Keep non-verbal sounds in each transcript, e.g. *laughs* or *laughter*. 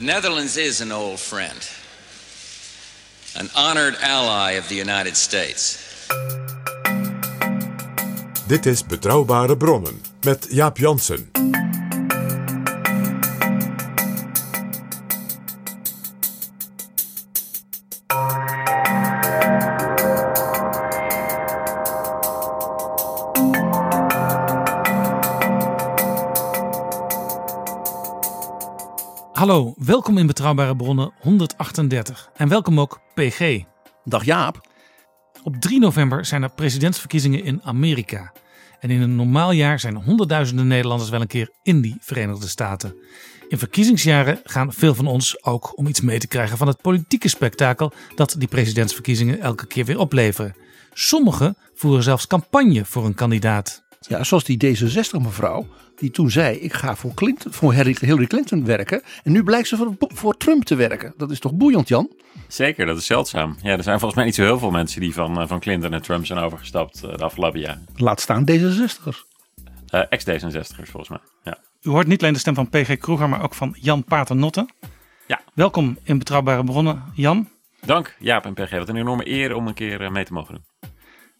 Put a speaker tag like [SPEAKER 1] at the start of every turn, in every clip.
[SPEAKER 1] The Netherlands is an old friend, an honored ally of the United States.
[SPEAKER 2] Dit is Betrouwbare Bronnen met Jaap Jansen.
[SPEAKER 3] Hallo, welkom in Betrouwbare Bronnen 138 en welkom ook PG.
[SPEAKER 4] Dag Jaap.
[SPEAKER 3] Op 3 november zijn er presidentsverkiezingen in Amerika. En in een normaal jaar zijn honderdduizenden Nederlanders wel een keer in die Verenigde Staten. In verkiezingsjaren gaan veel van ons ook om iets mee te krijgen van het politieke spektakel dat die presidentsverkiezingen elke keer weer opleveren. Sommigen voeren zelfs campagne voor een kandidaat.
[SPEAKER 4] Ja, zoals die D66 mevrouw, die toen zei: Ik ga voor, Clinton, voor Hillary Clinton werken. En nu blijkt ze voor, voor Trump te werken. Dat is toch boeiend, Jan?
[SPEAKER 5] Zeker, dat is zeldzaam. Ja, er zijn volgens mij niet zo heel veel mensen die van, eh, van Clinton en Trump zijn overgestapt eh, de afgelopen jaar.
[SPEAKER 4] Laat staan D66'ers.
[SPEAKER 5] Eh, Ex-D66'ers volgens mij. Ja.
[SPEAKER 3] U hoort niet alleen de stem van PG Kroeger, maar ook van Jan Paternotte.
[SPEAKER 5] Ja.
[SPEAKER 3] Welkom in Betrouwbare Bronnen, Jan.
[SPEAKER 5] Dank Jaap en PG. Wat een enorme eer om een keer eh, mee te mogen doen.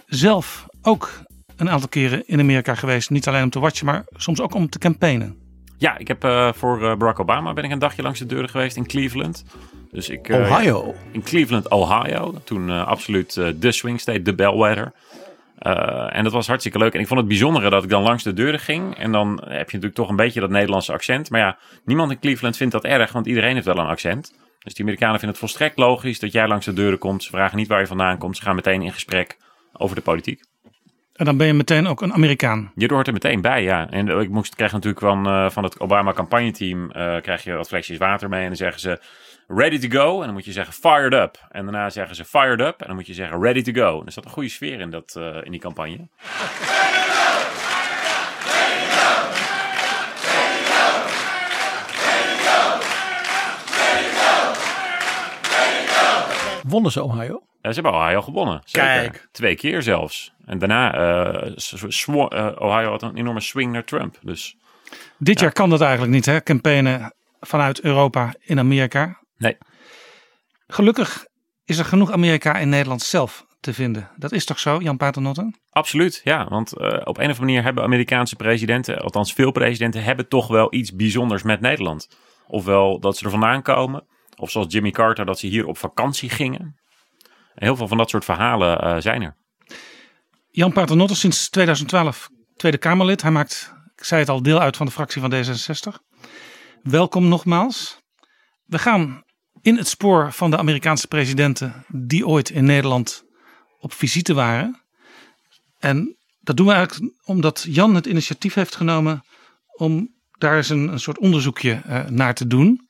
[SPEAKER 3] zelf ook een aantal keren in Amerika geweest. Niet alleen om te watchen, maar soms ook om te campaignen.
[SPEAKER 5] Ja, ik heb eh, voor eh, Barack Obama ben ik een dagje langs de deuren geweest in Cleveland. Dus ik, eh,
[SPEAKER 4] Ohio.
[SPEAKER 5] In Cleveland, Ohio. Toen absoluut de swing state, de bellwether. Eh, en dat was hartstikke leuk. En ik vond het bijzondere dat ik dan langs de deuren ging. En dan heb je natuurlijk toch een beetje dat Nederlandse accent. Maar ja, niemand in Cleveland vindt dat erg, want iedereen heeft wel een accent. Dus die Amerikanen vinden het volstrekt logisch dat jij langs de deuren komt. Ze vragen niet waar je vandaan komt. Ze gaan meteen in gesprek over de politiek.
[SPEAKER 3] En dan ben je meteen ook een Amerikaan.
[SPEAKER 5] Je hoort er meteen bij, ja. En ik moest, kreeg natuurlijk van, eh, van het Obama campagneteam eh krijg je wat flesjes water mee. En dan zeggen ze ready to go. En dan moet je zeggen fired up. En daarna zeggen ze fired up. En dan moet je zeggen ready to go. En er zat een goede sfeer in, dat, eh, in die campagne.
[SPEAKER 4] Wonnen ze Ohio?
[SPEAKER 5] Ze hebben Ohio gewonnen. Zeker.
[SPEAKER 4] Kijk.
[SPEAKER 5] Twee keer zelfs. En daarna, eh eh, Ohio had een enorme swing naar Trump. Dus
[SPEAKER 3] Dit jaar kan dat eigenlijk niet, hè? Campaignen vanuit Europa in Amerika.
[SPEAKER 5] nee.
[SPEAKER 3] Gelukkig is er genoeg Amerika in Nederland zelf te vinden. Dat is toch zo, Jan Paternotte?
[SPEAKER 5] Absoluut, ja. Want eh, op een of andere manier hebben Amerikaanse presidenten, althans veel presidenten, hebben toch wel iets bijzonders met Nederland. Ofwel dat ze er vandaan komen, of zoals Jimmy Carter, dat ze hier op vakantie gingen. Heel veel van dat soort verhalen eh, zijn er.
[SPEAKER 3] Jan Paternotte sinds 2012 Tweede Kamerlid. Hij maakt, ik zei het al, deel uit van de fractie van D66. Welkom nogmaals. We gaan in het spoor van de Amerikaanse presidenten die ooit in Nederland op visite waren. En dat doen we eigenlijk omdat Jan het initiatief heeft genomen om daar eens een, een soort onderzoekje eh, naar te doen.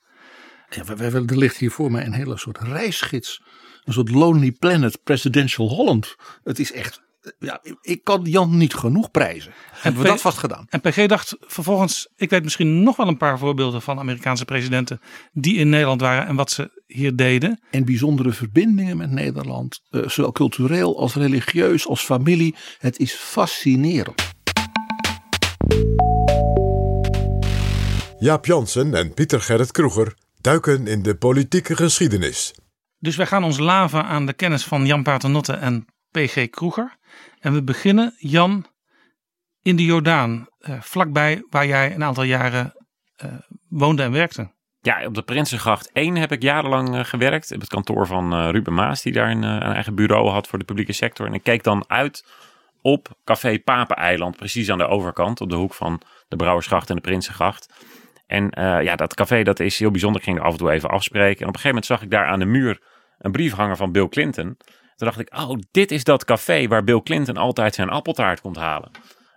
[SPEAKER 4] Ja, we- we- er ligt hier voor mij een hele soort reisgids. Een soort Lonely Planet Presidential Holland. Het is echt. Ja, ik kan Jan niet genoeg prijzen. Hebben we
[SPEAKER 3] P-
[SPEAKER 4] dat vast gedaan?
[SPEAKER 3] En PG dacht vervolgens, ik weet misschien nog wel een paar voorbeelden van Amerikaanse presidenten die in Nederland waren en wat ze hier deden.
[SPEAKER 4] En bijzondere verbindingen met Nederland. eh, zowel cultureel als religieus als familie. Het is fascinerend.
[SPEAKER 2] Jaap Jansen en Pieter Gerrit Kroeger duiken in de politieke geschiedenis.
[SPEAKER 3] Dus wij gaan ons laven aan de kennis van Jan Paternotte en PG Kroeger. En we beginnen, Jan, in de Jordaan, eh, vlakbij waar jij een aantal jaren eh, woonde en werkte.
[SPEAKER 5] Ja, op de Prinsengracht 1 heb ik jarenlang eh, gewerkt. Op het kantoor van eh, Ruben Maas, die daar een, eh, een eigen bureau had voor de publieke sector. En ik keek dan uit op Café Papeneiland, precies aan de overkant, op de hoek van de Brouwersgracht en de Prinsengracht. En eh, ja, dat café dat is heel bijzonder. Ik ging er af en toe even afspreken. En op een gegeven moment zag ik daar aan de muur een brief hangen van Bill Clinton. Toen dacht ik, oh, dit is dat café waar Bill Clinton altijd zijn appeltaart komt halen.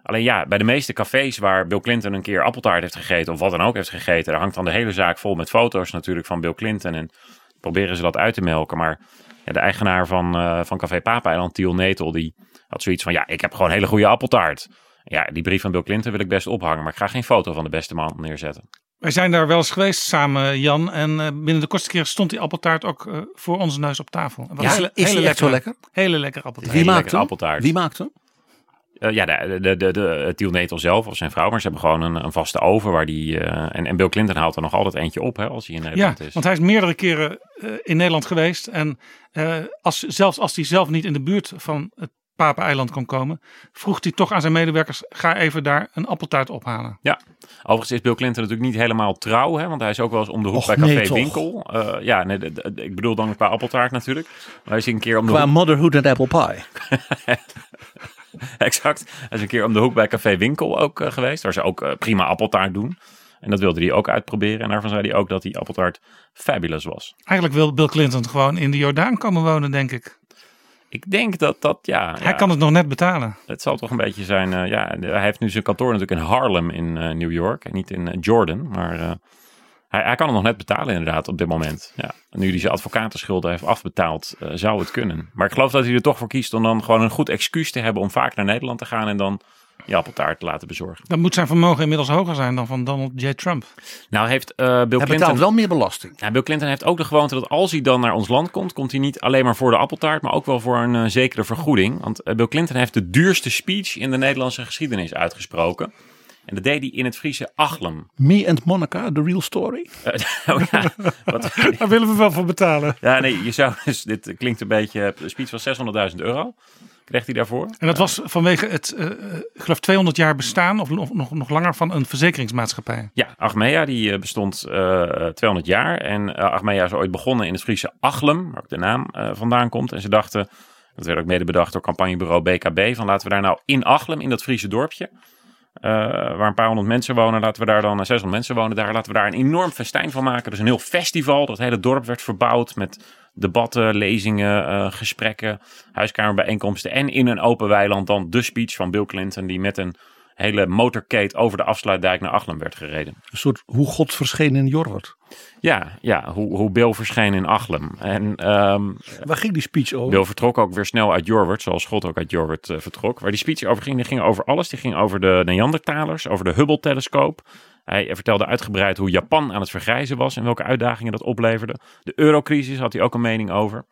[SPEAKER 5] Alleen ja, bij de meeste cafés waar Bill Clinton een keer appeltaart heeft gegeten of wat dan ook heeft gegeten, daar hangt dan de hele zaak vol met foto's natuurlijk van Bill Clinton en proberen ze dat uit te melken. Maar ja, de eigenaar van, eh, van Café Papa Eiland, Tiel Netel, die had zoiets van, ja, ik heb gewoon hele goede appeltaart. Ja, die brief van Bill Clinton wil ik best ophangen, maar ik ga geen foto van de beste man neerzetten.
[SPEAKER 3] Wij zijn daar wel eens geweest samen, Jan. En eh, binnen de kortste keer stond die appeltaart ook eh, voor onze neus op tafel.
[SPEAKER 4] Ja,
[SPEAKER 3] hele-
[SPEAKER 4] is
[SPEAKER 3] hele
[SPEAKER 4] echt zo lekker?
[SPEAKER 3] Hele lekker appeltaart.
[SPEAKER 4] Wie
[SPEAKER 5] Hele
[SPEAKER 4] maakt
[SPEAKER 5] lekkere
[SPEAKER 4] hem?
[SPEAKER 5] appeltaart.
[SPEAKER 4] Wie maakt hem?
[SPEAKER 5] Eh, ja, de, de, de, de, Tiel Netel zelf of zijn vrouw, maar ze hebben gewoon een, een vaste oven waar die. eh, en, en Bill Clinton haalt er nog altijd eentje op hè, als hij in
[SPEAKER 3] Ja,
[SPEAKER 5] Nederland is.
[SPEAKER 3] want hij is meerdere keren eh, in Nederland geweest. En eh, als, zelfs als hij zelf niet in de buurt van het Papeneiland kon komen, vroeg hij toch aan zijn medewerkers: ga even daar een appeltaart ophalen.
[SPEAKER 5] Ja, overigens is Bill Clinton natuurlijk niet helemaal trouw, hè, want hij is ook wel eens om de hoek
[SPEAKER 4] Och,
[SPEAKER 5] bij Café. Winkel. Eh, ja, nee, ik bedoel dan qua appeltaart natuurlijk. Maar hij is een keer om de
[SPEAKER 4] Qua
[SPEAKER 5] hoek.
[SPEAKER 4] motherhood en apple pie. *laughs*
[SPEAKER 5] exact. Hij is een keer om de hoek bij Café Winkel ook eh, geweest, waar ze ook eh, prima appeltaart doen. En dat wilde hij ook uitproberen. En daarvan zei hij ook dat die appeltaart fabulous was.
[SPEAKER 3] Eigenlijk wil Bill Clinton gewoon in de Jordaan komen wonen, denk ik.
[SPEAKER 5] Ik denk dat dat, ja.
[SPEAKER 3] Hij
[SPEAKER 5] ja,
[SPEAKER 3] kan het nog net betalen.
[SPEAKER 5] Het zal toch een beetje zijn. eh, ja, hij heeft nu zijn kantoor natuurlijk in Harlem in eh, New York. En niet in eh, Jordan. Maar hij, hij kan het nog net betalen, inderdaad, op dit moment. Ja, nu hij zijn advocatenschulden heeft afbetaald, zou het kunnen. Maar ik geloof dat hij er toch voor kiest om dan gewoon een goed excuus te hebben om vaak naar Nederland te gaan. En dan die appeltaart te laten bezorgen.
[SPEAKER 3] Dan moet zijn vermogen inmiddels hoger zijn dan van Donald J. Trump.
[SPEAKER 5] Nou, heeft eh, Bill
[SPEAKER 4] Hij
[SPEAKER 5] Clinton.
[SPEAKER 4] betaalt wel meer belasting.
[SPEAKER 5] Ja, Bill Clinton heeft ook de gewoonte dat als hij dan naar ons land komt, komt hij niet alleen maar voor de appeltaart, maar ook wel voor een eh, zekere vergoeding. Want eh, Bill Clinton heeft de duurste speech in de Nederlandse geschiedenis uitgesproken. En dat deed hij in het Friese Achlem.
[SPEAKER 4] Me and Monica, the real story. *laughs*
[SPEAKER 5] Oh ja, wat, *laughs*
[SPEAKER 3] Daar willen we wel voor betalen.
[SPEAKER 5] ja, nee, je zou dus, dit klinkt een beetje, de speech was 600.000 euro. Kreeg hij daarvoor?
[SPEAKER 3] En dat was vanwege het, ik geloof 200 jaar bestaan, of nog, nog, nog langer, van een verzekeringsmaatschappij.
[SPEAKER 5] Ja, Achmea die eh, bestond eh 200 jaar. En Achmea is ooit begonnen in het Friese Achlem, waar ook de naam vandaan komt. En ze dachten, dat werd ook mede bedacht door campagnebureau BKB, van laten we daar nou in Achlem, in dat Friese dorpje, waar een paar honderd mensen wonen, laten we daar dan, eh, 600 mensen wonen daar, laten we daar een enorm festijn van maken. Dus een heel festival, dat hele dorp werd verbouwd met debatten, lezingen, eh, gesprekken, huiskamerbijeenkomsten. En in een open weiland dan de speech van Bill Clinton, die met een hele motorcade over de afsluitdijk naar Achlem werd gereden.
[SPEAKER 4] Een soort hoe God verscheen in Jorwert.
[SPEAKER 5] Ja, ja hoe, hoe Bill verscheen in Achlem. En ehm,
[SPEAKER 4] Waar ging die speech over?
[SPEAKER 5] Bill vertrok ook weer snel uit Jorwert, zoals God ook uit Jorwert eh, vertrok. Waar die speech over ging, die ging over alles. Die ging over de Neandertalers, over de Hubble-telescoop. Hij vertelde uitgebreid hoe Japan aan het vergrijzen was en welke uitdagingen dat opleverde. De eurocrisis had hij ook een mening over.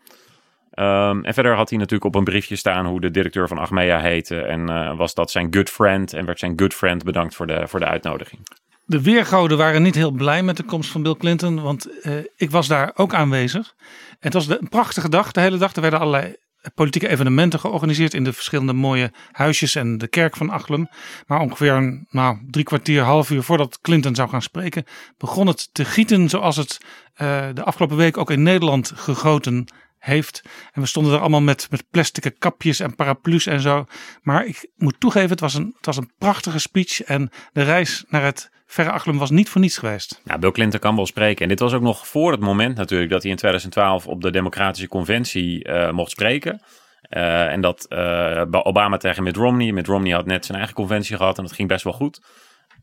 [SPEAKER 5] Ehm, en verder had hij natuurlijk op een briefje staan hoe de directeur van Achmea heette. En eh, was dat zijn good friend. En werd zijn good friend bedankt voor de, voor de uitnodiging.
[SPEAKER 3] De weergoden waren niet heel blij met de komst van Bill Clinton, want eh, ik was daar ook aanwezig. En het was een prachtige dag, de hele dag. Er werden allerlei politieke evenementen georganiseerd in de verschillende mooie huisjes en de kerk van Achlem. Maar ongeveer een, nou, drie kwartier, half uur voordat Clinton zou gaan spreken, begon het te gieten zoals het eh, de afgelopen week ook in Nederland gegoten heeft. En we stonden er allemaal met, met plastic kapjes en paraplu's en zo. Maar ik moet toegeven, het was, een, het was een prachtige speech. En de reis naar het verre Achlem was niet voor niets geweest.
[SPEAKER 5] Nou, Bill Clinton kan wel spreken. En dit was ook nog voor het moment natuurlijk dat hij in 2012 op de Democratische Conventie eh, mocht spreken. Eh, en dat eh, Obama tegen Mitt Romney. Mitt Romney had net zijn eigen conventie gehad en dat ging best wel goed.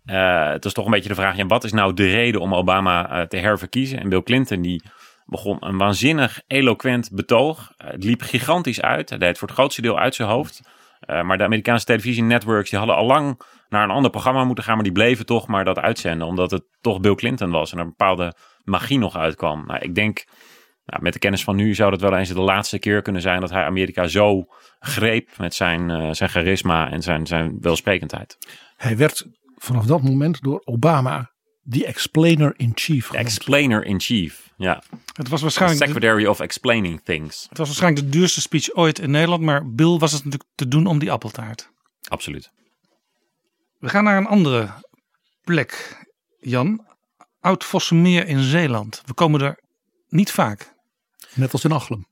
[SPEAKER 5] Het is toch een beetje de vraag, ja, wat is nou de reden om Obama te herverkiezen? En Bill Clinton die begon een waanzinnig eloquent betoog. Eh, het liep gigantisch uit. Hij deed het voor het grootste deel uit zijn hoofd. Eh, maar de Amerikaanse televisienetworks die hadden al lang naar een ander programma moeten gaan, maar die bleven toch maar dat uitzenden, omdat het toch Bill Clinton was en er een bepaalde magie nog uitkwam. Nou, ik denk, nou, met de kennis van nu zou dat wel eens de laatste keer kunnen zijn dat hij Amerika zo greep met zijn, eh, zijn charisma en zijn, zijn welsprekendheid.
[SPEAKER 4] Hij werd vanaf dat moment door Obama de explainer in chief. genoemd.
[SPEAKER 5] Explainer in chief, ja.
[SPEAKER 3] Het was waarschijnlijk, de,
[SPEAKER 5] Secretary of Explaining Things.
[SPEAKER 3] het was waarschijnlijk de duurste speech ooit in Nederland. Maar Bill was het natuurlijk te doen om die appeltaart.
[SPEAKER 5] Absoluut.
[SPEAKER 3] We gaan naar een andere plek, Jan. Oud-Vossemeer in Zeeland. We komen er niet vaak.
[SPEAKER 4] Net als in Achlem.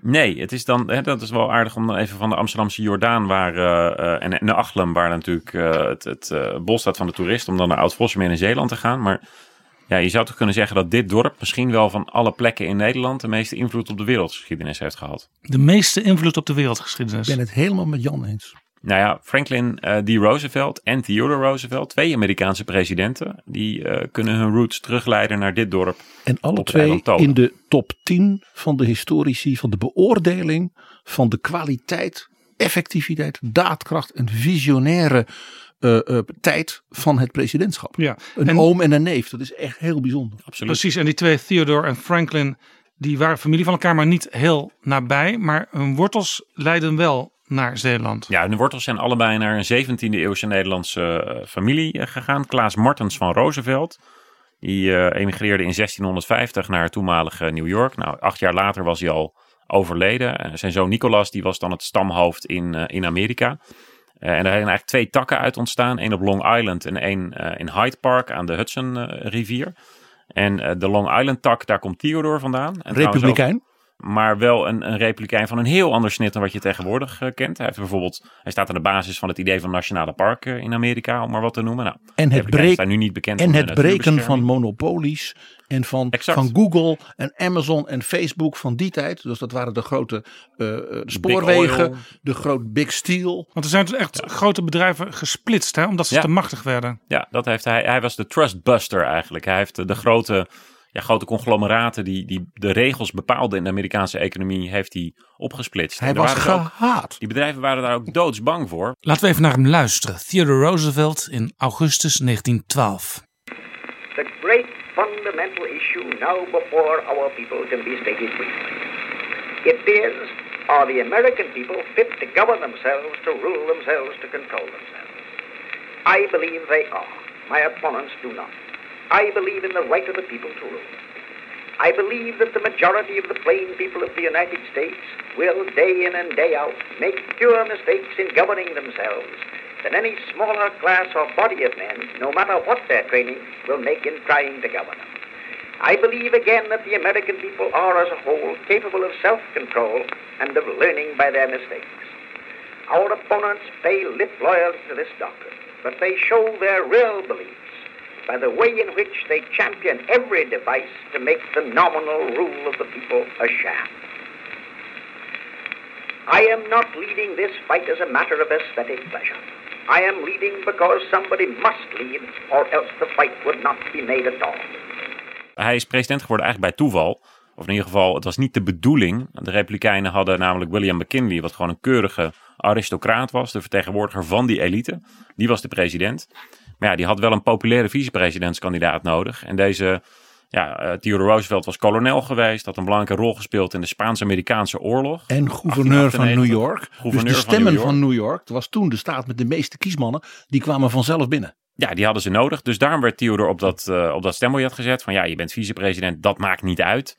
[SPEAKER 5] Nee, het is dan, hè, dat is wel aardig om dan even van de Amsterdamse Jordaan waar, eh, eh, en, en de Achlem, waar natuurlijk eh, het, het eh, bos staat van de toerist, om dan naar Oud-Vossemeer in Zeeland te gaan. Maar ja, je zou toch kunnen zeggen dat dit dorp misschien wel van alle plekken in Nederland de meeste invloed op de wereldgeschiedenis heeft gehad.
[SPEAKER 3] De meeste invloed op de wereldgeschiedenis.
[SPEAKER 4] Ik ben het helemaal met Jan eens.
[SPEAKER 5] Nou ja, Franklin eh, D. Roosevelt en Theodore Roosevelt, twee Amerikaanse presidenten, die eh, kunnen hun roots terugleiden naar dit dorp.
[SPEAKER 4] En alle twee in de top 10 van de historici van de beoordeling van de kwaliteit, effectiviteit, daadkracht en visionaire eh, eh, tijd van het presidentschap.
[SPEAKER 3] Ja.
[SPEAKER 4] Een
[SPEAKER 3] En-
[SPEAKER 4] oom en een neef, dat is echt heel bijzonder.
[SPEAKER 5] Absoluut.
[SPEAKER 3] Precies, en die twee, Theodore en Franklin, die waren familie van elkaar, maar niet heel nabij. Maar hun wortels leiden wel naar Zeeland.
[SPEAKER 5] Ja, de wortels zijn allebei naar een 17e eeuwse Nederlandse eh, familie eh, gegaan. Klaas Martens van Roosevelt. Die eh, emigreerde in 1650 naar het toenmalige New York. Nou, acht jaar later was hij al overleden. En zijn zoon Nicolas die was dan het stamhoofd in, eh, in Amerika. Eh, en daar zijn eigenlijk twee takken uit ontstaan. één op Long Island en één eh, in Hyde Park aan de Hudson rivier. En eh, de Long Island tak, daar komt Theodore vandaan. En
[SPEAKER 4] Republikein.
[SPEAKER 5] Maar wel een, een republikein van een heel ander snit dan wat je tegenwoordig eh, kent. Hij, heeft bijvoorbeeld, hij staat aan de basis van het idee van nationale parken in Amerika, om maar wat te noemen. Nou,
[SPEAKER 4] En het,
[SPEAKER 5] republikeinen
[SPEAKER 4] breek,
[SPEAKER 5] zijn nu niet bekend
[SPEAKER 4] en het breken van monopolies en van,
[SPEAKER 5] Exact.
[SPEAKER 4] van Google en Amazon en Facebook van die tijd. Dus dat waren de grote eh, eh, spoorwegen, de grote Big Steel.
[SPEAKER 3] Want er zijn dus echt grote bedrijven gesplitst, hè, omdat ze
[SPEAKER 5] Ja.
[SPEAKER 3] te machtig werden.
[SPEAKER 5] Ja, dat heeft hij. Hij was de trustbuster eigenlijk. Hij heeft de, de grote, ja, grote conglomeraten die, die de regels bepaalden in de Amerikaanse economie, heeft hij opgesplitst.
[SPEAKER 4] Hij
[SPEAKER 5] En
[SPEAKER 4] was
[SPEAKER 5] waren ook-
[SPEAKER 4] gehaat.
[SPEAKER 5] die bedrijven waren daar ook doodsbang voor.
[SPEAKER 3] Laten we even naar hem luisteren. Theodore Roosevelt in augustus 1912.
[SPEAKER 6] The great fundamental issue now before our people can be stated briefly. It is, are the American people fit to govern themselves, to rule themselves, to control themselves? I believe they are. My opponents do not. I believe in the right of the people to rule. I believe that the majority of the plain people of the United States will, day in and day out, make fewer mistakes in governing themselves than any smaller class or body of men, no matter what their training, will make in trying to govern them. I believe again that the American people are as a whole capable of self-control and of learning by their mistakes. Our opponents pay lip loyalty to this doctrine, but they show their real beliefs by the way in which they champion every device to make the nominal rule of the people a sham. I am not leading this fight as a matter of aesthetic pleasure. I am leading because somebody must lead, or else the fight would not be made at all.
[SPEAKER 5] Hij is president geworden eigenlijk bij toeval. Of in ieder geval, het was niet de bedoeling. De Republikeinen hadden namelijk William McKinley, wat gewoon een keurige aristocraat was, de vertegenwoordiger van die elite. Die was de president. Maar ja, die had wel een populaire vicepresidentskandidaat nodig. En deze, ja, eh, Theodore Roosevelt was kolonel geweest, had een belangrijke rol gespeeld in de Spaans-Amerikaanse oorlog.
[SPEAKER 4] En gouverneur van New
[SPEAKER 5] 1898.
[SPEAKER 4] York. Dus de
[SPEAKER 5] van
[SPEAKER 4] stemmen
[SPEAKER 5] New York.
[SPEAKER 4] van New York, dat was toen de staat met de meeste kiesmannen, die kwamen vanzelf binnen.
[SPEAKER 5] Ja, die hadden ze nodig. Dus daarom werd Theodore op dat, eh, op dat stembiljet gezet. Van ja, je bent vicepresident, dat maakt niet uit.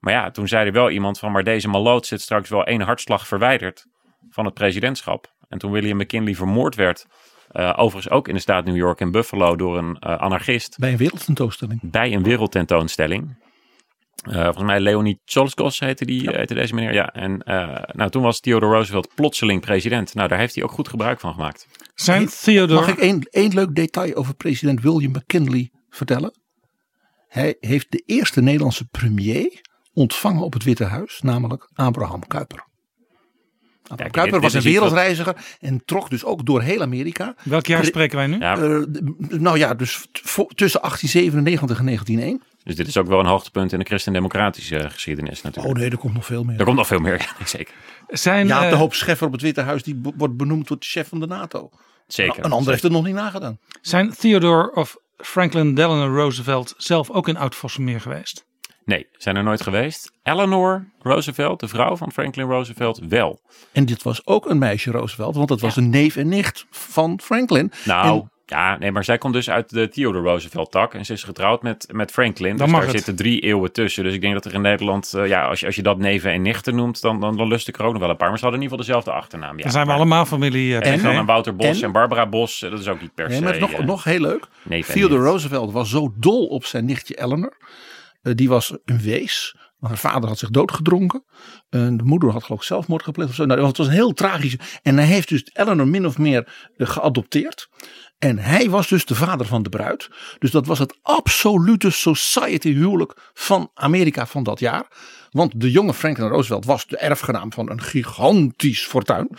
[SPEAKER 5] Maar ja, toen zei er wel iemand van... maar deze maloot zit straks wel één hartslag verwijderd van het presidentschap. En toen William McKinley vermoord werd... eh, overigens ook in de staat New York in Buffalo door een eh, anarchist...
[SPEAKER 4] Bij een wereldtentoonstelling.
[SPEAKER 5] bij een wereldtentoonstelling. Eh, volgens mij Leonie Cholskos heette, die, heette deze meneer. Ja, en eh, nou, toen was Theodore Roosevelt plotseling president. Nou, daar heeft hij ook goed gebruik van gemaakt.
[SPEAKER 3] Zijn Theodore...
[SPEAKER 4] Mag ik één, één leuk detail over president William McKinley vertellen? Hij heeft de eerste Nederlandse premier ontvangen op het Witte Huis, namelijk Abraham Kuyper.
[SPEAKER 5] Kijk,
[SPEAKER 4] Kuyper
[SPEAKER 5] dit-
[SPEAKER 4] was
[SPEAKER 5] dit
[SPEAKER 4] een
[SPEAKER 5] wat-
[SPEAKER 4] wereldreiziger en trok dus ook door heel Amerika.
[SPEAKER 3] Welk jaar
[SPEAKER 4] Pre-
[SPEAKER 3] spreken wij nu?
[SPEAKER 5] Ja,
[SPEAKER 4] Eh, nou ja, dus tussen 1897 en 1901.
[SPEAKER 5] dus dit is ook wel een hoogtepunt in de christendemocratische eh, geschiedenis natuurlijk.
[SPEAKER 4] Oh nee, er komt nog veel meer.
[SPEAKER 5] Er komt nog veel meer, *laughs* ja, zeker.
[SPEAKER 3] Zijn,
[SPEAKER 4] Ja,
[SPEAKER 3] eh,
[SPEAKER 4] de hoop Scheffer op het Witte Huis die wordt benoemd tot de chef van de NATO.
[SPEAKER 5] Zeker.
[SPEAKER 4] Een ander heeft het nog niet nagedaan.
[SPEAKER 3] zijn Theodore of Franklin Delano Roosevelt zelf ook in Oud-Vossemeer geweest?
[SPEAKER 5] Nee, zijn er nooit geweest. Eleanor Roosevelt, de vrouw van Franklin Roosevelt, wel.
[SPEAKER 4] En dit was ook een meisje Roosevelt, want dat was een neef en nicht van Franklin.
[SPEAKER 5] Nou,
[SPEAKER 4] En-
[SPEAKER 5] Ja, nee, maar zij komt dus uit de Theodore Roosevelt tak. En ze is getrouwd met, met Franklin.
[SPEAKER 3] Dan
[SPEAKER 5] dus daar
[SPEAKER 3] het.
[SPEAKER 5] zitten drie eeuwen tussen. Dus ik denk dat er in Nederland, eh, ja, als je, als je dat neven en nichten noemt, dan, dan, dan lust ik er ook nog wel een paar. Maar ze hadden in ieder geval dezelfde achternaam. Ja,
[SPEAKER 3] Dan zijn we
[SPEAKER 5] maar-
[SPEAKER 3] allemaal familie. eh,
[SPEAKER 5] En, dan een Wouter Bos en,
[SPEAKER 4] En-
[SPEAKER 5] Barbara Bos, eh, dat is ook niet per
[SPEAKER 4] Nee,
[SPEAKER 5] se.
[SPEAKER 4] maar nog, nog heel leuk. Theodore. Roosevelt was zo dol op zijn nichtje Eleanor. Eh, die was een wees. Haar vader had zich doodgedronken. En de moeder had geloof ik zelfmoord gepleegd of zo. Nou, het was een heel tragisch. En hij heeft dus Eleanor min of meer eh, geadopteerd. En hij was dus de vader van de bruid. Dus dat was het absolute society huwelijk van Amerika van dat jaar. Want de jonge Franklin Roosevelt was de erfgenaam van een gigantisch fortuin.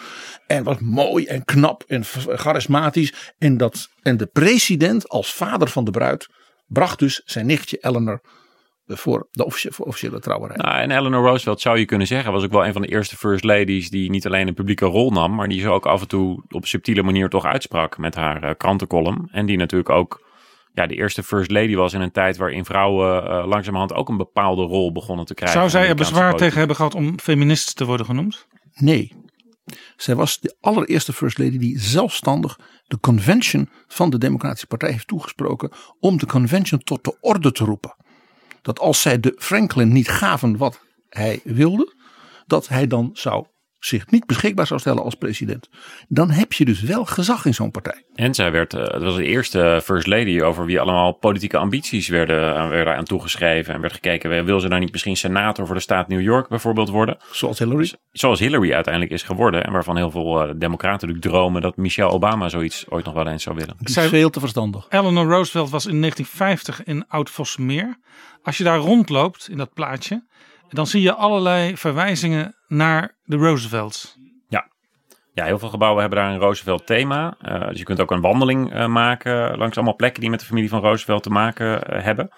[SPEAKER 4] En was mooi en knap en charismatisch. En, dat, en de president als vader van de bruid bracht dus zijn nichtje Eleanor eh, voor de voor officiële trouwerij.
[SPEAKER 5] Nou, en Eleanor Roosevelt zou je kunnen zeggen, was ook wel een van de eerste first ladies die niet alleen een publieke rol nam, maar die ze ook af en toe op subtiele manier toch uitsprak met haar eh, krantencolumn. En die natuurlijk ook ja, de eerste first lady was in een tijd waarin vrouwen eh, langzamerhand ook een bepaalde rol begonnen te krijgen.
[SPEAKER 3] Zou zij er bezwaar tegen hebben gehad om feminist te worden genoemd?
[SPEAKER 4] Nee. Zij was de allereerste first lady die zelfstandig de convention van de Democratische Partij heeft toegesproken om de convention tot de orde te roepen. Dat als zij de Franklin niet gaven wat hij wilde, dat hij dan zou zich niet beschikbaar zou stellen als president. Dan heb je dus wel gezag in zo'n partij.
[SPEAKER 5] En zij werd, eh, het was de eerste first lady over wie allemaal politieke ambities werden, aan- werden aan toegeschreven. En werd gekeken, wil ze nou niet misschien senator voor de staat New York bijvoorbeeld worden?
[SPEAKER 4] Zoals Hillary.
[SPEAKER 5] Zoals Hillary uiteindelijk is geworden. En waarvan heel veel eh, democraten natuurlijk dromen dat Michelle Obama zoiets ooit nog wel eens zou willen.
[SPEAKER 4] Die is veel te verstandig.
[SPEAKER 3] Eleanor Roosevelt was in 1950 in Oud-Vosmeer. Als je daar rondloopt in dat plaatje, dan zie je allerlei verwijzingen naar de Roosevelts.
[SPEAKER 5] Ja. Ja, heel veel gebouwen hebben daar een Roosevelt thema. Eh, dus je kunt ook een wandeling eh, maken langs allemaal plekken die met de familie van Roosevelt te maken eh, hebben.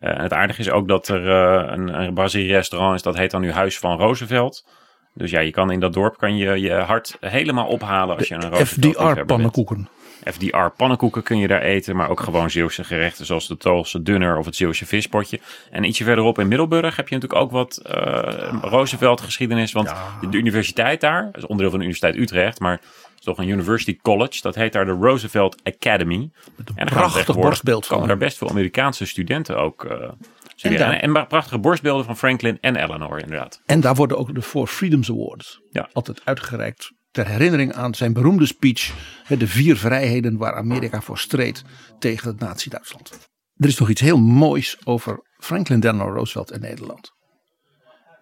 [SPEAKER 5] Eh, en het aardige is ook dat er eh, een, een Brazilië-restaurant is, dat heet dan nu Huis van Roosevelt. Dus ja, je kan in dat dorp kan je je hart helemaal ophalen als je een Roosevelt
[SPEAKER 4] FDR pannenkoeken.
[SPEAKER 5] FDR pannenkoeken kun je daar eten, maar ook gewoon Zeeuwse gerechten zoals de Toolse dunner of het Zeeuwse vispotje. En ietsje verderop in Middelburg heb je natuurlijk ook wat eh, Roosevelt geschiedenis, want de, de universiteit daar, is onderdeel van de Universiteit Utrecht, maar toch een University College, dat heet daar de Roosevelt Academy. en
[SPEAKER 4] prachtig borstbeeld van
[SPEAKER 5] komen daar best veel Amerikaanse studenten ook eh studeren.
[SPEAKER 4] daar-
[SPEAKER 5] En, en, prachtige borstbeelden van Franklin en Eleanor inderdaad.
[SPEAKER 4] En daar worden ook de Four Freedoms Awards
[SPEAKER 5] Ja.
[SPEAKER 4] altijd uitgereikt. Ter herinnering aan zijn beroemde speech. De vier vrijheden waar Amerika voor streed tegen het Nazi-Duitsland. Er is nog iets heel moois over Franklin Delano Roosevelt en Nederland.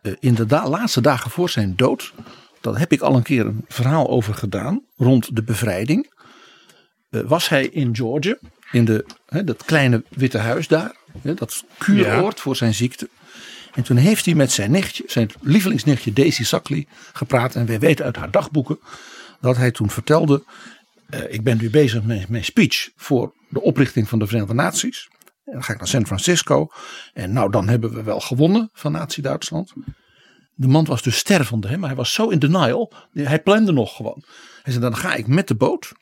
[SPEAKER 4] Eh, In de da- laatste dagen voor zijn dood. Daar heb ik al een keer een verhaal over gedaan. Rond de bevrijding. eh, was hij in Georgia. In de, dat kleine witte huis daar. dat kuuroord voor zijn ziekte. En toen heeft hij met zijn nichtje, zijn lievelingsnichtje Daisy Sackley gepraat. En wij weten uit haar dagboeken dat hij toen vertelde. eh, ik ben nu bezig met mijn speech voor de oprichting van de Verenigde Naties. En dan ga ik naar San Francisco. En nou, dan hebben we wel gewonnen van Nazi-Duitsland. De man was dus stervende, hè, maar hij was zo in denial. Hij plande nog gewoon. Hij zei: Dan ga ik met de boot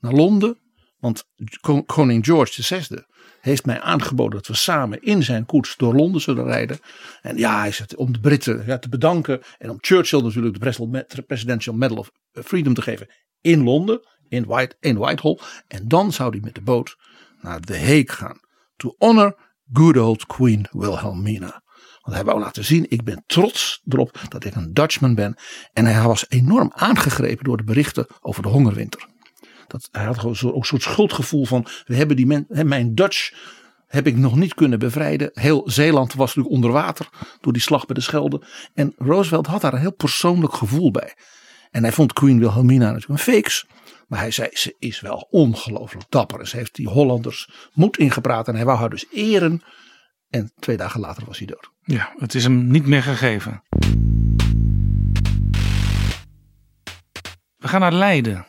[SPEAKER 4] naar Londen. Want kon- koning George VI heeft mij aangeboden dat we samen in zijn koets door Londen zullen rijden. En ja, hij zegt om de Britten ja, te bedanken. En om Churchill natuurlijk de Presidential- Medal of Freedom te geven in Londen, in, White, in Whitehall. En dan zou hij met de boot naar The Hague gaan. To honor good old Queen Wilhelmina. Want hij wou laten zien, ik ben trots erop dat ik een Dutchman ben. En hij was enorm aangegrepen door de berichten over de hongerwinter. Dat, hij had gewoon zo- een soort schuldgevoel van, we hebben die men, mijn Dutch heb ik nog niet kunnen bevrijden. Heel Zeeland was natuurlijk onder water door die slag bij de Schelde. En Roosevelt had daar een heel persoonlijk gevoel bij. En hij vond Queen Wilhelmina natuurlijk een fakes. Maar hij zei, ze is wel ongelooflijk dapper. En ze heeft die Hollanders moed ingepraat. En hij wou haar dus eren. En twee dagen later was hij dood.
[SPEAKER 3] Ja, het is hem niet meer gegeven. We gaan naar Leiden.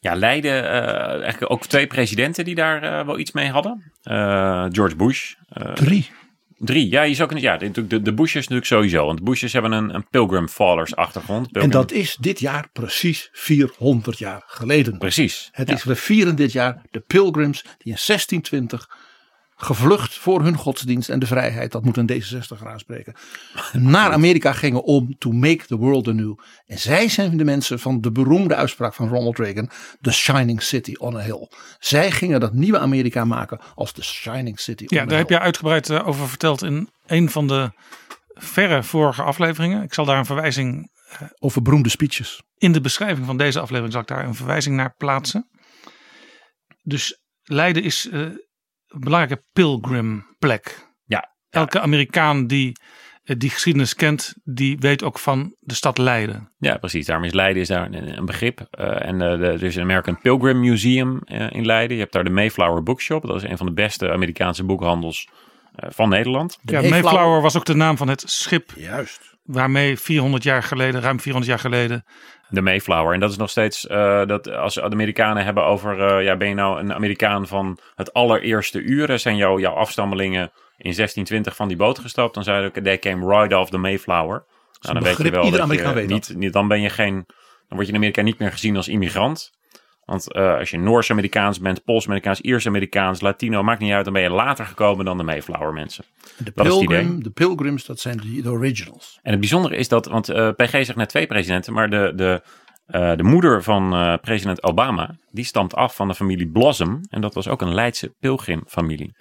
[SPEAKER 5] Ja, Leiden, eh, eigenlijk ook twee presidenten die daar eh, wel iets mee hadden. Eh, George Bush.
[SPEAKER 4] Drie.
[SPEAKER 5] Drie, ja, je zou kunnen, ja, de, de, de Bushes natuurlijk sowieso. Want de Bushes hebben een, een Pilgrim Fathers achtergrond.
[SPEAKER 4] En dat is dit jaar precies 400 jaar geleden.
[SPEAKER 5] Precies.
[SPEAKER 4] Het
[SPEAKER 5] ja.
[SPEAKER 4] is, we vieren dit jaar de Pilgrims die in 1620 gevlucht voor hun godsdienst en de vrijheid. Dat moet een D66 aanspreken. Naar Amerika gingen om to make the world anew. En zij zijn de mensen van de beroemde uitspraak van Ronald Reagan. The shining city on a hill. Zij gingen dat nieuwe Amerika maken als the shining city on
[SPEAKER 3] Ja,
[SPEAKER 4] a
[SPEAKER 3] daar
[SPEAKER 4] hill.
[SPEAKER 3] heb je uitgebreid eh, over verteld in een van de verre vorige afleveringen. Ik zal daar een verwijzing
[SPEAKER 4] Over beroemde speeches.
[SPEAKER 3] in de beschrijving van deze aflevering zal ik daar een verwijzing naar plaatsen. Dus Leiden is eh, belangrijke pilgrimplek.
[SPEAKER 5] Ja.
[SPEAKER 3] Elke Amerikaan die eh, die geschiedenis kent, die weet ook van de stad Leiden.
[SPEAKER 5] Ja, precies. Daarom is Leiden is daar een, een begrip. Eh, en eh, de, er is een American Pilgrim Museum eh, in Leiden. Je hebt daar de Mayflower Bookshop. Dat is een van de beste Amerikaanse boekhandels eh, van Nederland.
[SPEAKER 3] ja, Mayflower was ook de naam van het schip
[SPEAKER 4] Juist.
[SPEAKER 3] waarmee 400 jaar geleden, ruim 400 jaar geleden,
[SPEAKER 5] De Mayflower. En dat is nog steeds, eh, dat als de Amerikanen hebben over, eh, ja, ben je nou een Amerikaan van het allereerste uur? Eh, Zijn jou, jouw afstammelingen in 1620 van die boot gestapt? Dan zeiden ze, they came right off the Mayflower. Nou, dan weet je wel
[SPEAKER 4] ieder
[SPEAKER 5] dat
[SPEAKER 4] Amerikaan weet
[SPEAKER 5] niet, niet, dan ben je geen, dan word je in Amerika niet meer gezien als immigrant. Want eh, als je Noors-Amerikaans bent, Pools-Amerikaans, Iers-Amerikaans, Latino, maakt niet uit, dan ben je later gekomen dan de Mayflower mensen.
[SPEAKER 4] De, pilgrim, de pilgrims, dat zijn de, de originals.
[SPEAKER 5] En het bijzondere is dat, want eh, PG zegt net twee presidenten, maar de, de, eh, de moeder van president Obama, die stamt af van de familie Blossom. En dat was ook een Leidse pilgrimfamilie.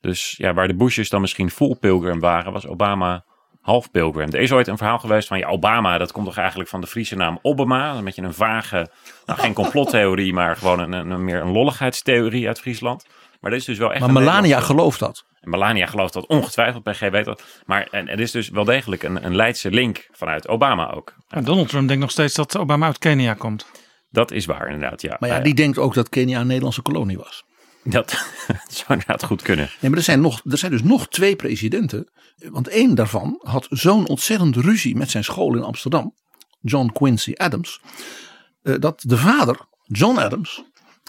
[SPEAKER 5] Dus ja, waar de Bushes dan misschien full pilgrim waren, was Obama half pilgrim. Er is ooit een verhaal geweest van, ja, Obama, dat komt toch eigenlijk van de Friese naam Obama. Een beetje een vage, nou geen complottheorie, maar gewoon een, een, een meer een lolligheidstheorie uit Friesland. Maar dit is dus wel echt
[SPEAKER 4] Maar Melania gelooft dat.
[SPEAKER 5] en Melania gelooft dat ongetwijfeld, PG weet dat. Maar en, er is dus wel degelijk een, een Leidse link vanuit Obama ook.
[SPEAKER 3] En Donald Trump denkt nog steeds dat Obama uit Kenia komt.
[SPEAKER 5] Dat is waar inderdaad, ja.
[SPEAKER 4] Maar ja,
[SPEAKER 5] Nou
[SPEAKER 4] die denkt ook dat Kenia een Nederlandse kolonie was. *laughs*
[SPEAKER 5] Dat zou inderdaad goed kunnen.
[SPEAKER 4] Nee, maar er zijn, nog, er zijn dus nog twee presidenten. Want één daarvan had zo'n ontzettend ruzie met zijn school in Amsterdam. John Quincy Adams. eh, dat de vader, John Adams,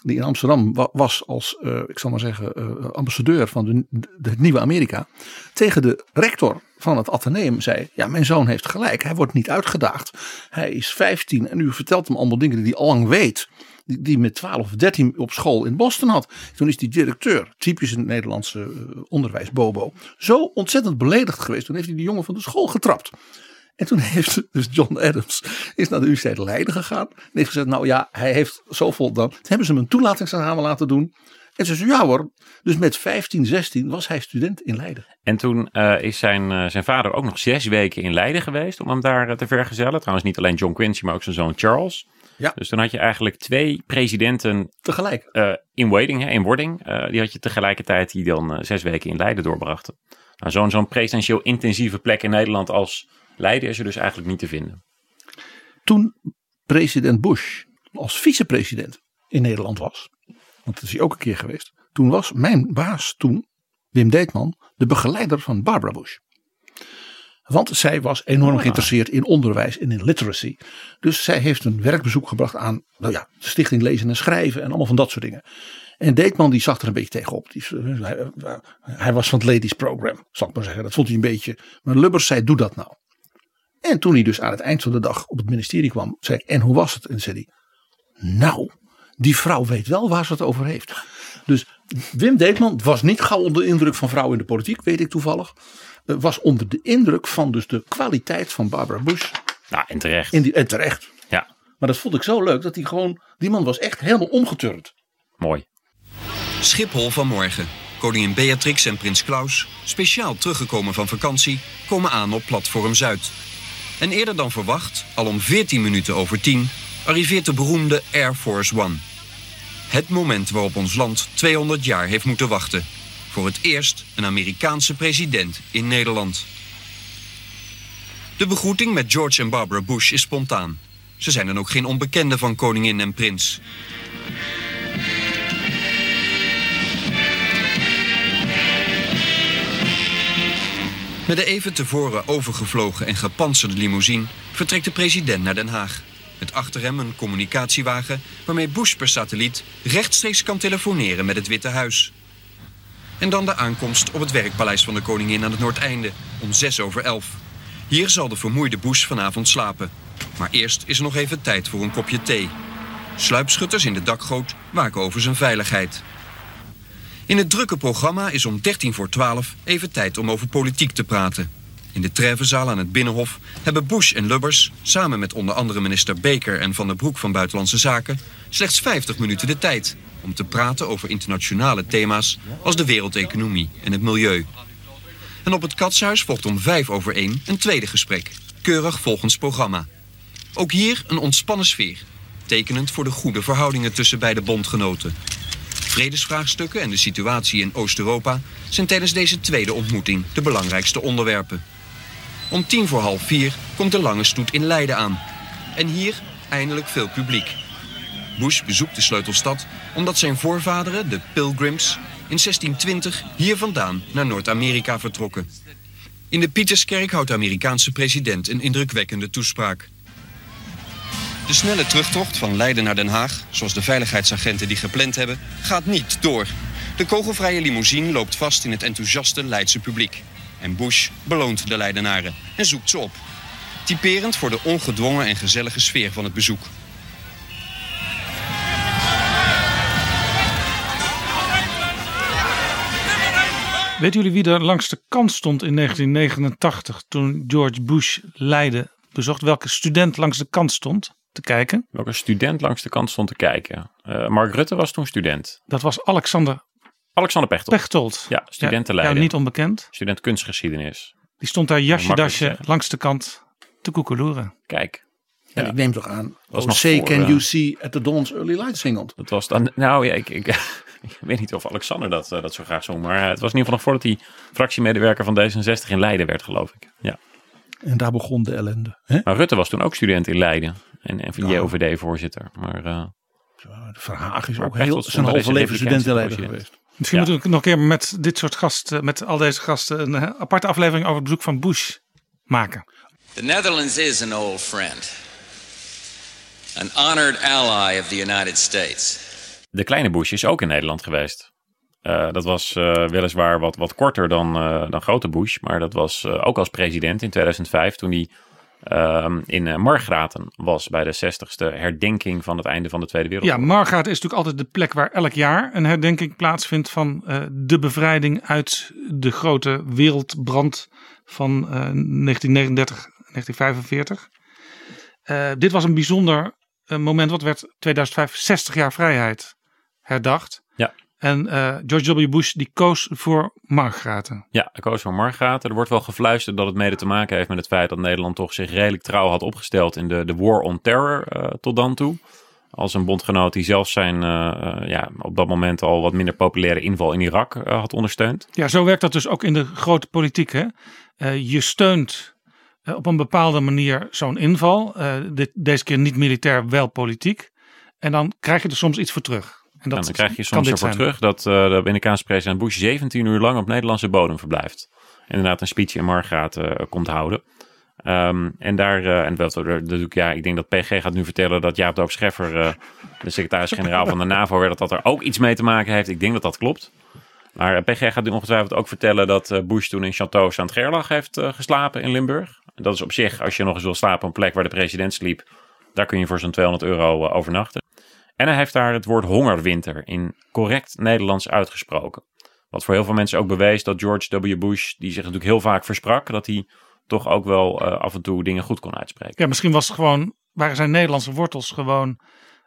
[SPEAKER 4] die in Amsterdam wa- was als, eh, ik zal maar zeggen, eh, ambassadeur van de, de, het nieuwe Amerika. Tegen de rector van het Atheneum zei, ja mijn zoon heeft gelijk, hij wordt niet uitgedaagd. Hij is 15 en u vertelt hem allemaal dingen die hij al lang weet. Die, met 12 of 13 op school in Boston had. Toen is die directeur, typisch een Nederlandse eh, onderwijsbobo, zo ontzettend beledigd geweest. Toen heeft hij die jongen van de school getrapt. En toen *laughs* heeft dus John Adams is naar de Universiteit Leiden gegaan. En heeft gezegd, nou ja, hij heeft zoveel dan. Hebben ze hem een toelatingsexamen laten doen. En ze zei, ja hoor. Dus met 15, 16 was hij student in Leiden.
[SPEAKER 5] En toen eh, is zijn, eh, zijn vader ook nog zes weken in Leiden geweest om hem daar te vergezellen. Trouwens niet alleen John Quincy, maar ook zijn zoon Charles.
[SPEAKER 4] Ja.
[SPEAKER 5] Dus toen had je eigenlijk twee presidenten
[SPEAKER 4] Tegelijk.
[SPEAKER 5] eh, in waiting, hè, in wording. Eh, die had je tegelijkertijd die dan eh, zes weken in Leiden doorbrachten. Nou, zo'n zo'n presidentieel intensieve plek in Nederland als Leiden is er dus eigenlijk niet te vinden.
[SPEAKER 4] Toen president Bush als vicepresident in Nederland was. Want dat is hij ook een keer geweest. Toen was mijn baas toen, Wim Deetman, de begeleider van Barbara Bush. Want zij was enorm geïnteresseerd in onderwijs en in literacy. Dus zij heeft een werkbezoek gebracht aan nou ja, de Stichting Lezen en Schrijven en allemaal van dat soort dingen. En Deetman die zag er een beetje tegenop. Die, hij, hij was van het Ladies Program, zal ik maar zeggen. Dat vond hij een beetje. Maar Lubbers zei: Doe dat nou. En toen hij dus aan het eind van de dag op het ministerie kwam, zei ik: En hoe was het? En zei hij: Nou, die vrouw weet wel waar ze het over heeft. Dus Wim Deetman was niet gauw onder de indruk van vrouwen in de politiek, weet ik toevallig. Eh, Was onder de indruk van dus de kwaliteit van Barbara Bush.
[SPEAKER 5] Nou, en terecht.
[SPEAKER 4] In die, en terecht.
[SPEAKER 5] Ja,
[SPEAKER 4] Maar dat vond ik zo leuk dat hij gewoon. Die man was echt helemaal omgeturnd.
[SPEAKER 5] mooi.
[SPEAKER 7] Schiphol vanmorgen. Koningin Beatrix en prins Klaus, speciaal teruggekomen van vakantie, komen aan op platform Zuid. En eerder dan verwacht, al om 14 minuten over 10, arriveert de beroemde Air Force One. Het moment waarop ons land 200 jaar heeft moeten wachten. Voor het eerst een Amerikaanse president in Nederland. De begroeting met George en Barbara Bush is spontaan. Ze zijn dan ook geen onbekenden van koningin en prins. Met de even tevoren overgevlogen en gepantserde limousine vertrekt de president naar Den Haag. Met achter hem een communicatiewagen waarmee Bush per satelliet rechtstreeks kan telefoneren met het Witte Huis. En dan de aankomst op het werkpaleis van de koningin aan het Noordeinde om 6 over 11. Hier zal de vermoeide Bush vanavond slapen. Maar eerst is er nog even tijd voor een kopje thee. Sluipschutters in de dakgoot waken over zijn veiligheid. In het drukke programma is om 13 voor 12 even tijd om over politiek te praten. In de Trevenzaal aan het Binnenhof hebben Bush en Lubbers... samen met onder andere minister Baker en Van der Broek van Buitenlandse Zaken... slechts 50 minuten de tijd om te praten over internationale thema's... als de wereldeconomie en het milieu. En op het Katshuis volgt om 5 over 1 een tweede gesprek. Keurig volgens programma. Ook hier een ontspannen sfeer. Tekenend voor de goede verhoudingen tussen beide bondgenoten. Vredesvraagstukken en de situatie in Oost-Europa... zijn tijdens deze tweede ontmoeting de belangrijkste onderwerpen. Om tien voor half vier komt de lange stoet in Leiden aan. En hier eindelijk veel publiek. Bush bezoekt de sleutelstad omdat zijn voorvaderen, de Pilgrims... in 1620 hier vandaan naar Noord-Amerika vertrokken. In de Pieterskerk houdt de Amerikaanse president een indrukwekkende toespraak. De snelle terugtocht van Leiden naar Den Haag, zoals de veiligheidsagenten die gepland hebben, gaat niet door. De kogelvrije limousine loopt vast in het enthousiaste Leidse publiek. En Bush beloont de Leidenaren en zoekt ze op. Typerend voor de ongedwongen en gezellige sfeer van het bezoek.
[SPEAKER 3] Weten jullie wie er langs de kant stond in 1989 toen George Bush Leiden bezocht? Welke student langs de kant stond te kijken?
[SPEAKER 5] Welke student langs de kant stond te kijken? Uh, Mark Rutte was toen student.
[SPEAKER 3] Dat was Alexander
[SPEAKER 5] Alexander Pechtold.
[SPEAKER 3] Pechtold.
[SPEAKER 5] Ja, studentenleider.
[SPEAKER 3] Ja, niet onbekend.
[SPEAKER 5] Student kunstgeschiedenis.
[SPEAKER 3] Die stond daar jasje dasje langs de kant te koekeloeren.
[SPEAKER 5] Kijk.
[SPEAKER 4] En ik neem toch aan, was nog say can uh, you see at the dawn's early light zingend.
[SPEAKER 5] Dat was dan, nou ja, ik, ik, *laughs* ik weet niet of Alexander dat, uh, dat zo graag zong. Maar het was in ieder geval nog voordat hij fractiemedewerker van D66 in Leiden werd, geloof ik. Ja.
[SPEAKER 4] En daar begon de ellende. Hè?
[SPEAKER 5] Maar Rutte was toen ook student in Leiden. En, en van JOVD-voorzitter. Maar... Uh,
[SPEAKER 4] Verhaag is ook heel zijn halve leven student in Leiden geweest.
[SPEAKER 3] Misschien ja. moeten we nog een keer met dit soort gasten, met al deze gasten, een aparte aflevering over het bezoek van Bush maken.
[SPEAKER 1] The Netherlands is an old friend. An honored ally of the United States.
[SPEAKER 5] De kleine Bush is ook in Nederland geweest. Uh, dat was uh, weliswaar wat, wat korter dan, uh, dan grote Bush, maar dat was ook als president in 2005 toen hij Ehm, in uh, Margraten was bij de 60ste herdenking van het einde van de Tweede Wereldoorlog.
[SPEAKER 3] Ja, Margraten is natuurlijk altijd de plek waar elk jaar een herdenking plaatsvindt van uh, de bevrijding uit de grote wereldbrand van uh, 1939, 1945. dit was een bijzonder moment, wat werd 2005 60 jaar vrijheid herdacht.
[SPEAKER 5] Ja.
[SPEAKER 3] En uh, George W. Bush die koos voor Margraten.
[SPEAKER 5] Ja, hij koos voor Margraten. Er wordt wel gefluisterd dat het mede te maken heeft met het feit dat Nederland toch zich redelijk trouw had opgesteld in de, de War on Terror uh, tot dan toe. Als een bondgenoot die zelfs zijn uh, ja, op dat moment al wat minder populaire inval in Irak had ondersteund.
[SPEAKER 3] Ja, zo werkt dat dus ook in de grote politiek. Hè? je steunt op een bepaalde manier zo'n inval. Dit, deze keer niet militair, wel politiek. En dan krijg je er soms iets voor terug.
[SPEAKER 5] En, dat dan krijg je soms ervoor terug dat uh, de Amerikaanse president Bush 17 uur lang op Nederlandse bodem verblijft. Inderdaad een speech in Margraat uh, komt houden. Um, en daar, uh, en dat, ja, ik denk dat PG gaat nu vertellen dat Jaap Doop Scheffer, de secretaris-generaal van de *laughs* NAVO, werd, dat dat er ook iets mee te maken heeft. Ik denk dat dat klopt. Maar PG gaat nu ongetwijfeld ook vertellen dat Bush toen in Château Saint-Gerlach heeft geslapen in Limburg. Dat is op zich, als je nog eens wil slapen op een plek waar de president sliep, daar kun je voor zo'n 200 euro overnachten. En hij heeft daar het woord hongerwinter in correct Nederlands uitgesproken. Wat voor heel veel mensen ook bewees dat George W. Bush, die zich natuurlijk heel vaak versprak, dat hij toch ook wel af en toe dingen goed kon uitspreken.
[SPEAKER 3] Ja, misschien was het gewoon, waren zijn Nederlandse wortels gewoon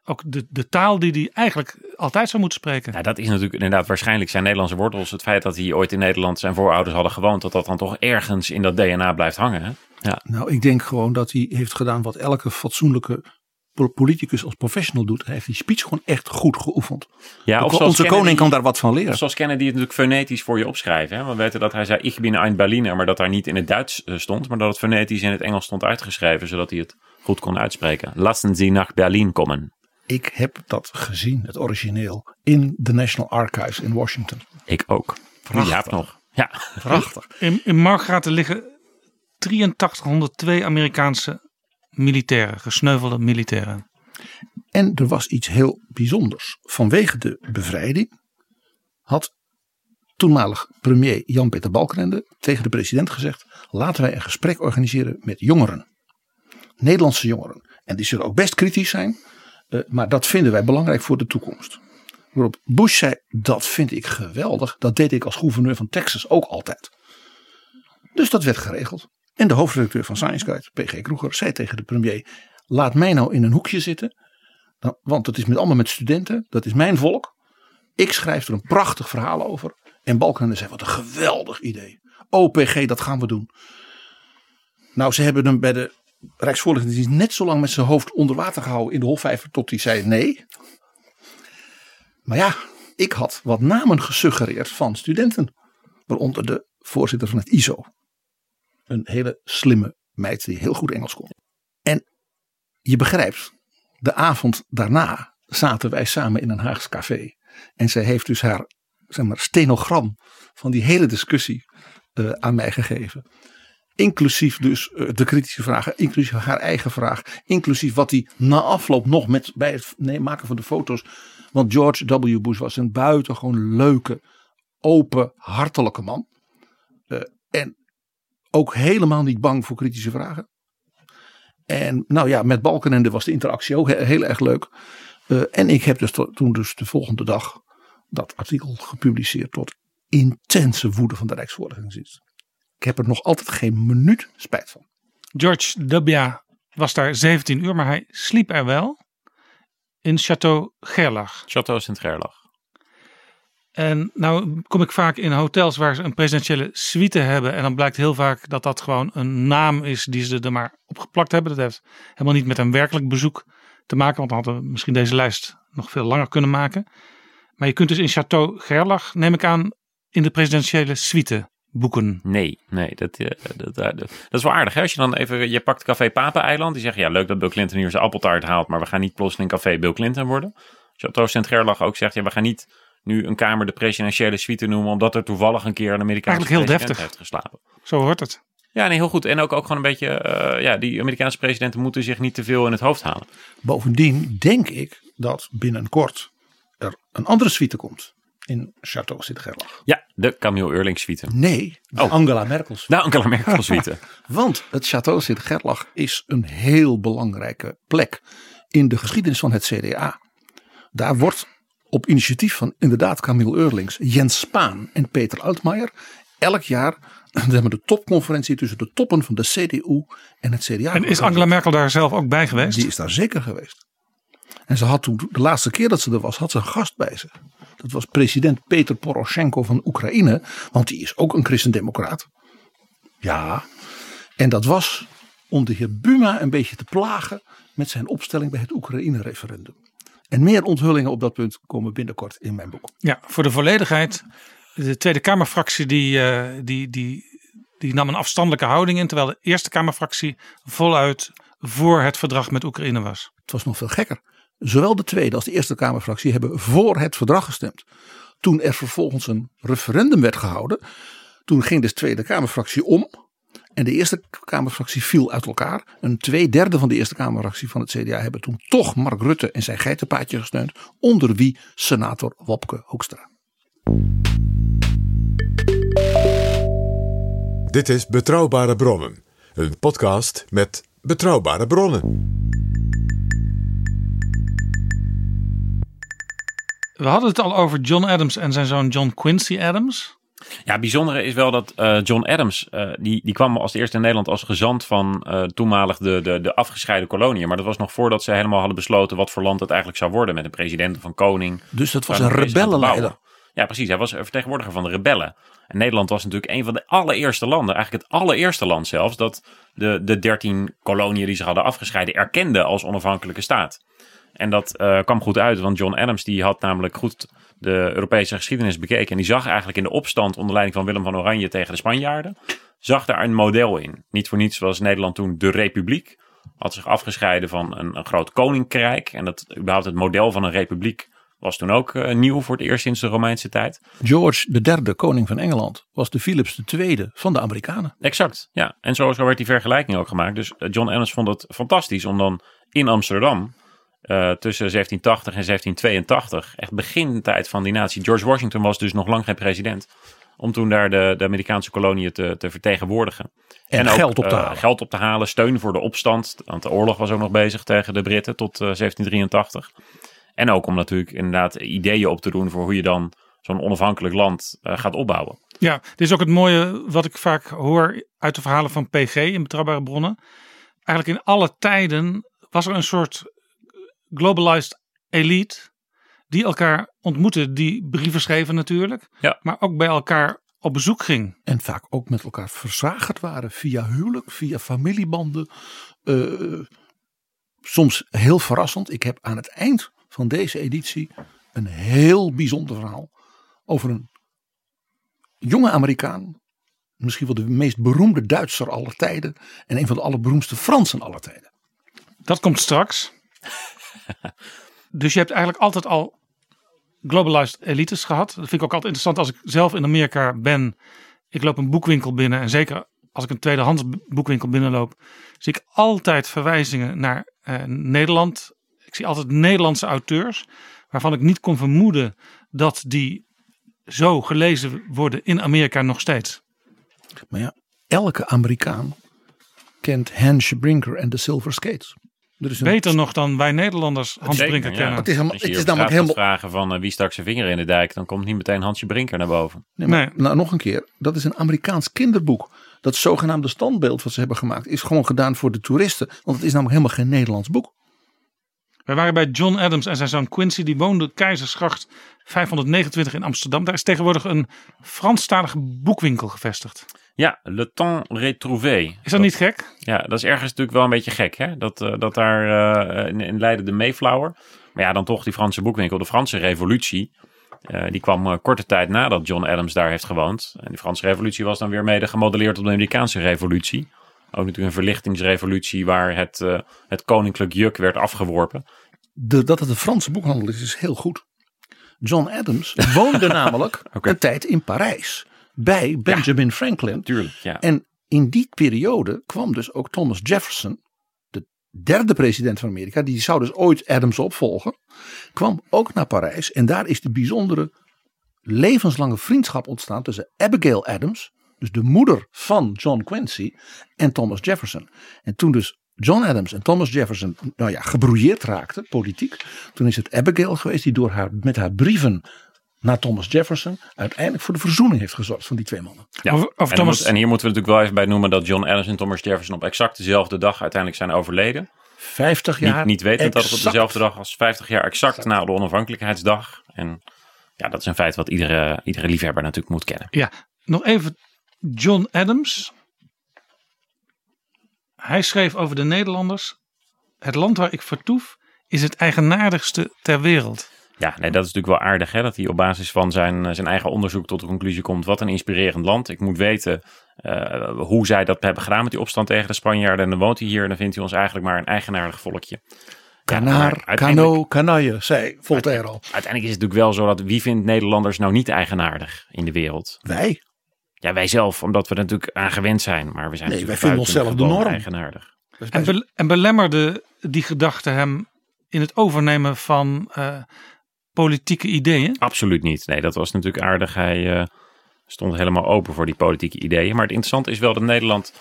[SPEAKER 3] ook de, de taal die hij eigenlijk altijd zou moeten spreken.
[SPEAKER 5] Ja, dat is natuurlijk inderdaad waarschijnlijk zijn Nederlandse wortels. Het feit dat hij ooit in Nederland zijn voorouders hadden gewoond, dat dat dan toch ergens in dat DNA blijft hangen. Hè? Ja.
[SPEAKER 4] Nou, ik denk gewoon dat hij heeft gedaan wat elke fatsoenlijke politicus als professional doet, heeft die speech gewoon echt goed geoefend. Ja, of onze koning kan daar wat van leren.
[SPEAKER 5] Zoals Kennedy het natuurlijk fonetisch voor je opschrijven. Hè? We weten dat hij zei ik bin ein Berliner, maar dat daar niet in het Duits eh, stond, maar dat het fonetisch in het Engels stond uitgeschreven, zodat hij het goed kon uitspreken. Lassen Sie nach Berlin komen.
[SPEAKER 4] Ik heb dat gezien, het origineel, in de National Archives in Washington.
[SPEAKER 5] Ik ook. Prachtig. nog. Ja.
[SPEAKER 4] Prachtig.
[SPEAKER 3] In, in Margraten liggen 8302 Amerikaanse militairen, gesneuvelde militairen.
[SPEAKER 4] En er was iets heel bijzonders. Vanwege de bevrijding had toenmalig premier Jan-Peter Balkenende tegen de president gezegd: laten wij een gesprek organiseren met jongeren. Nederlandse jongeren. En die zullen ook best kritisch zijn, eh, maar dat vinden wij belangrijk voor de toekomst. Bush zei, dat vind ik geweldig. Dat deed ik als gouverneur van Texas ook altijd. Dus dat werd geregeld. En de hoofdredacteur van Science Guide, P.G. Kroeger, zei tegen de premier: Laat mij nou in een hoekje zitten. Nou, want het is met, allemaal met studenten. Dat is mijn volk. Ik schrijf er een prachtig verhaal over. En Balkenende zei: Wat een geweldig idee. OPG, dat gaan we doen. Nou, ze hebben hem bij de Rijksvoorlichtingsdienst net zo lang met zijn hoofd onder water gehouden in de Hofvijver. tot hij zei nee. Maar ja, ik had wat namen gesuggereerd van studenten. Waaronder de voorzitter van het ISO. Een hele slimme meid die heel goed Engels kon. En je begrijpt, de avond daarna zaten wij samen in een Haags café. En zij heeft dus haar zeg maar, stenogram van die hele discussie uh, aan mij gegeven. Inclusief dus uh, de kritische vragen, inclusief haar eigen vraag, inclusief wat hij na afloop nog met bij het maken van de foto's. Want George W. Bush was een buitengewoon leuke, open, hartelijke man. Uh, en ook helemaal niet bang voor kritische vragen. En nou ja, met Balkenende was de interactie ook heel, erg leuk. Uh, en ik heb dus toen dus de volgende dag dat artikel gepubliceerd tot intense woede van de Rijksvoorlichtingsdienst. Ik heb er nog altijd geen minuut spijt van.
[SPEAKER 3] George W. was daar 17 uur, maar hij sliep er wel in Château Gerlach.
[SPEAKER 5] Château Sint-Gerlach.
[SPEAKER 3] En nou kom ik vaak in hotels waar ze een presidentiële suite hebben. En dan blijkt heel vaak dat dat gewoon een naam is die ze er maar opgeplakt hebben. Dat heeft helemaal niet met een werkelijk bezoek te maken. Want dan hadden we misschien deze lijst nog veel langer kunnen maken. Maar je kunt dus in Château Gerlach, neem ik aan, in de presidentiële suite boeken.
[SPEAKER 5] Nee, nee, dat, eh, dat, dat, dat, is wel aardig. Hè? Als je dan even, je pakt Café Papen-eiland. Die zeggen, ja leuk dat Bill Clinton hier zijn appeltaart haalt. Maar we gaan niet plotseling Café Bill Clinton worden. Château Sint-Gerlach ook zegt, ja we gaan niet nu een kamer de presidentiële suite noemen. Omdat er toevallig een keer een Amerikaanse
[SPEAKER 3] Eigenlijk heel
[SPEAKER 5] president
[SPEAKER 3] deftig.
[SPEAKER 5] heeft geslapen.
[SPEAKER 3] Zo hoort het.
[SPEAKER 5] Ja, nee, heel goed. En ook, ook gewoon een beetje, uh, ja, die Amerikaanse presidenten moeten zich niet te veel in het hoofd halen.
[SPEAKER 4] Bovendien denk ik dat binnenkort er een andere suite komt in Chateau Sint-Gerlach.
[SPEAKER 5] Ja, de Camille Eurling suite.
[SPEAKER 4] Nee, de oh. Angela Merkel suite.
[SPEAKER 5] De Angela Merkel *laughs* suite.
[SPEAKER 4] Want het Chateau Sint-Gerlach is een heel belangrijke plek in de geschiedenis van het CDA. Daar wordt op initiatief van inderdaad Camille Eurlings, Jens Spaan en Peter Altmaier elk jaar *clears throat* de topconferentie tussen de toppen van de CDU en het CDA.
[SPEAKER 3] En is Angela Merkel daar zelf ook bij geweest?
[SPEAKER 4] Die is daar zeker geweest. En ze had toen, de laatste keer dat ze er was, had ze een gast bij zich. Dat was president Peter Poroshenko van Oekraïne, want die is ook een christendemocraat. Ja, en dat was om de heer Buma een beetje te plagen met zijn opstelling bij het Oekraïne-referendum. En meer onthullingen op dat punt komen binnenkort in mijn boek.
[SPEAKER 3] Ja, voor de volledigheid. De Tweede Kamerfractie die, uh, die, die, die nam een afstandelijke houding in. Terwijl de Eerste Kamerfractie voluit voor het verdrag met Oekraïne was.
[SPEAKER 4] Het was nog veel gekker. Zowel de Tweede als de Eerste Kamerfractie hebben voor het verdrag gestemd. Toen er vervolgens een referendum werd gehouden. Toen ging de Tweede Kamerfractie om. En de Eerste Kamerfractie viel uit elkaar. Een twee derde van de Eerste Kamerfractie van het CDA hebben toen toch Mark Rutte en zijn geitenpaadje gesteund. Onder wie senator Wopke Hoekstra.
[SPEAKER 2] Dit is Betrouwbare Bronnen. Een podcast met betrouwbare bronnen.
[SPEAKER 3] We hadden het al over John Adams en zijn zoon John Quincy Adams.
[SPEAKER 5] Ja, bijzondere is wel dat uh, John Adams, uh, die, die kwam als eerste in Nederland als gezant van uh, toenmalig de, de, de afgescheiden koloniën. Maar dat was nog voordat ze helemaal hadden besloten wat voor land het eigenlijk zou worden. Met een president of een koning.
[SPEAKER 4] Dus dat was een rebellenleider.
[SPEAKER 5] Ja, precies. Hij was vertegenwoordiger van de rebellen. En Nederland was natuurlijk een van de allereerste landen, eigenlijk het allereerste land zelfs, dat de, de dertien koloniën die zich hadden afgescheiden erkende als onafhankelijke staat. En dat uh, kwam goed uit, want John Adams die had namelijk goed de Europese geschiedenis bekeken. En die zag eigenlijk in de opstand onder leiding van Willem van Oranje tegen de Spanjaarden, zag daar een model in. Niet voor niets was Nederland toen de republiek. Had zich afgescheiden van een, een groot koninkrijk. En dat überhaupt het model van een republiek was toen ook uh, nieuw voor het eerst sinds de Romeinse tijd.
[SPEAKER 4] George derde koning van Engeland was de Philips II van de Amerikanen.
[SPEAKER 5] Exact, ja. En zo, zo werd die vergelijking ook gemaakt. Dus John Adams vond het fantastisch om dan in Amsterdam uh, tussen 1780 en 1782, echt begintijd van die natie. George Washington was dus nog lang geen president. Om toen daar de, de Amerikaanse koloniën te, te vertegenwoordigen.
[SPEAKER 4] En, en geld op te uh, halen.
[SPEAKER 5] Geld op te halen, steun voor de opstand. Want de oorlog was ook nog bezig tegen de Britten tot uh, 1783. En ook om natuurlijk inderdaad ideeën op te doen voor hoe je dan zo'n onafhankelijk land gaat opbouwen.
[SPEAKER 3] Ja, dit is ook het mooie wat ik vaak hoor uit de verhalen van PG in Betrouwbare Bronnen. Eigenlijk in alle tijden was er een soort globalized elite die elkaar ontmoette, die brieven schreven natuurlijk,
[SPEAKER 5] ja.
[SPEAKER 3] maar ook bij elkaar op bezoek ging.
[SPEAKER 4] En vaak ook met elkaar verzagerd waren via huwelijk, via familiebanden. Uh, soms heel verrassend. Ik heb aan het eind van deze editie een heel bijzonder verhaal over een jonge Amerikaan. Misschien wel de meest beroemde Duitser aller tijden. En een van de allerberoemdste Fransen aller tijden.
[SPEAKER 3] Dat komt straks. Dus je hebt eigenlijk altijd al globalized elites gehad. Dat vind ik ook altijd interessant als ik zelf in Amerika ben. Ik loop een boekwinkel binnen en zeker als ik een tweedehands boekwinkel binnenloop, zie ik altijd verwijzingen naar eh, Nederland. Ik zie altijd Nederlandse auteurs waarvan ik niet kon vermoeden dat die zo gelezen worden in Amerika nog steeds.
[SPEAKER 4] Maar ja, elke Amerikaan kent Hans Brinker en de Silver Skates.
[SPEAKER 3] Beter nog dan wij Nederlanders Hans
[SPEAKER 5] Zeker,
[SPEAKER 3] Brinker
[SPEAKER 5] ja.
[SPEAKER 3] kennen.
[SPEAKER 4] Het is, helemaal,
[SPEAKER 5] Als je
[SPEAKER 4] het is namelijk helemaal.
[SPEAKER 5] gaat vragen van uh, wie stak zijn vinger in de dijk, dan komt niet meteen Hansje Brinker naar boven.
[SPEAKER 4] Nee, maar, Nou, nog een keer. Dat is een Amerikaans kinderboek. Dat zogenaamde standbeeld wat ze hebben gemaakt is gewoon gedaan voor de toeristen. Want het is namelijk helemaal geen Nederlands boek.
[SPEAKER 3] Wij waren bij John Adams en zijn zoon Quincy. Die woonde Keizersgracht 529 in Amsterdam. Daar is tegenwoordig een Franstalige boekwinkel gevestigd.
[SPEAKER 5] Ja, Le Temps Retrouvé.
[SPEAKER 3] Is dat niet gek?
[SPEAKER 5] Ja, dat is ergens natuurlijk wel een beetje gek, hè? Dat, uh, dat daar uh, in, in, Leiden de Mayflower. Maar ja, dan toch die Franse boekwinkel. De Franse Revolutie. Uh, die kwam korte tijd nadat John Adams daar heeft gewoond. En die Franse Revolutie was dan weer mede gemodelleerd op de Amerikaanse Revolutie. Ook natuurlijk een verlichtingsrevolutie waar het, het koninklijk juk werd afgeworpen.
[SPEAKER 4] De, dat het een Franse boekhandel is, is heel goed. John Adams *laughs* woonde namelijk okay. een tijd in Parijs bij Benjamin
[SPEAKER 5] ja,
[SPEAKER 4] Franklin.
[SPEAKER 5] Tuurlijk, ja.
[SPEAKER 4] En in die periode kwam dus ook Thomas Jefferson, de derde president van Amerika, die zou dus ooit Adams opvolgen, kwam ook naar Parijs. En daar is de bijzondere levenslange vriendschap ontstaan tussen Abigail Adams, dus de moeder van John Quincy, en Thomas Jefferson. En toen dus John Adams en Thomas Jefferson nou ja, gebrouilleerd raakten, politiek, toen is het Abigail geweest die door haar, met haar brieven naar Thomas Jefferson uiteindelijk voor de verzoening heeft gezorgd van die twee mannen.
[SPEAKER 5] Ja.
[SPEAKER 3] Of, of
[SPEAKER 5] en,
[SPEAKER 3] Thomas...
[SPEAKER 5] moet, en hier moeten we natuurlijk wel even bij noemen dat John Adams en Thomas Jefferson op exact dezelfde dag uiteindelijk zijn overleden.
[SPEAKER 4] 50 jaar.
[SPEAKER 5] Niet, niet wetend dat het op
[SPEAKER 4] exact.
[SPEAKER 5] dezelfde dag als 50 jaar exact, na de onafhankelijkheidsdag. En ja, dat is een feit wat iedere, iedere liefhebber natuurlijk moet kennen.
[SPEAKER 3] Ja, nog even John Adams. Hij schreef over de Nederlanders. Het land waar ik vertoef is het eigenaardigste ter wereld.
[SPEAKER 5] Ja, nee, dat is natuurlijk wel aardig hè, dat hij op basis van zijn, zijn eigen onderzoek tot de conclusie komt. Wat een inspirerend land. Ik moet weten uh, hoe zij dat hebben gedaan met die opstand tegen de Spanjaarden. En dan woont hij hier en dan vindt hij ons eigenlijk maar een eigenaardig volkje.
[SPEAKER 4] Kanaar, ja, kano, kanaille, zei Voltaire al.
[SPEAKER 5] Uiteindelijk is het natuurlijk wel zo dat wie vindt Nederlanders nou niet eigenaardig in de wereld?
[SPEAKER 4] Wij.
[SPEAKER 5] Ja, wij zelf, omdat we er natuurlijk aan gewend zijn. Maar we zijn
[SPEAKER 4] nee, wij vinden onszelf de norm.
[SPEAKER 5] eigenaardig.
[SPEAKER 3] En, be en belemmerde die gedachte hem in het overnemen van uh, politieke ideeën?
[SPEAKER 5] Absoluut niet. Nee, dat was natuurlijk aardig. Hij uh, stond helemaal open voor die politieke ideeën. Maar het interessante is wel dat Nederland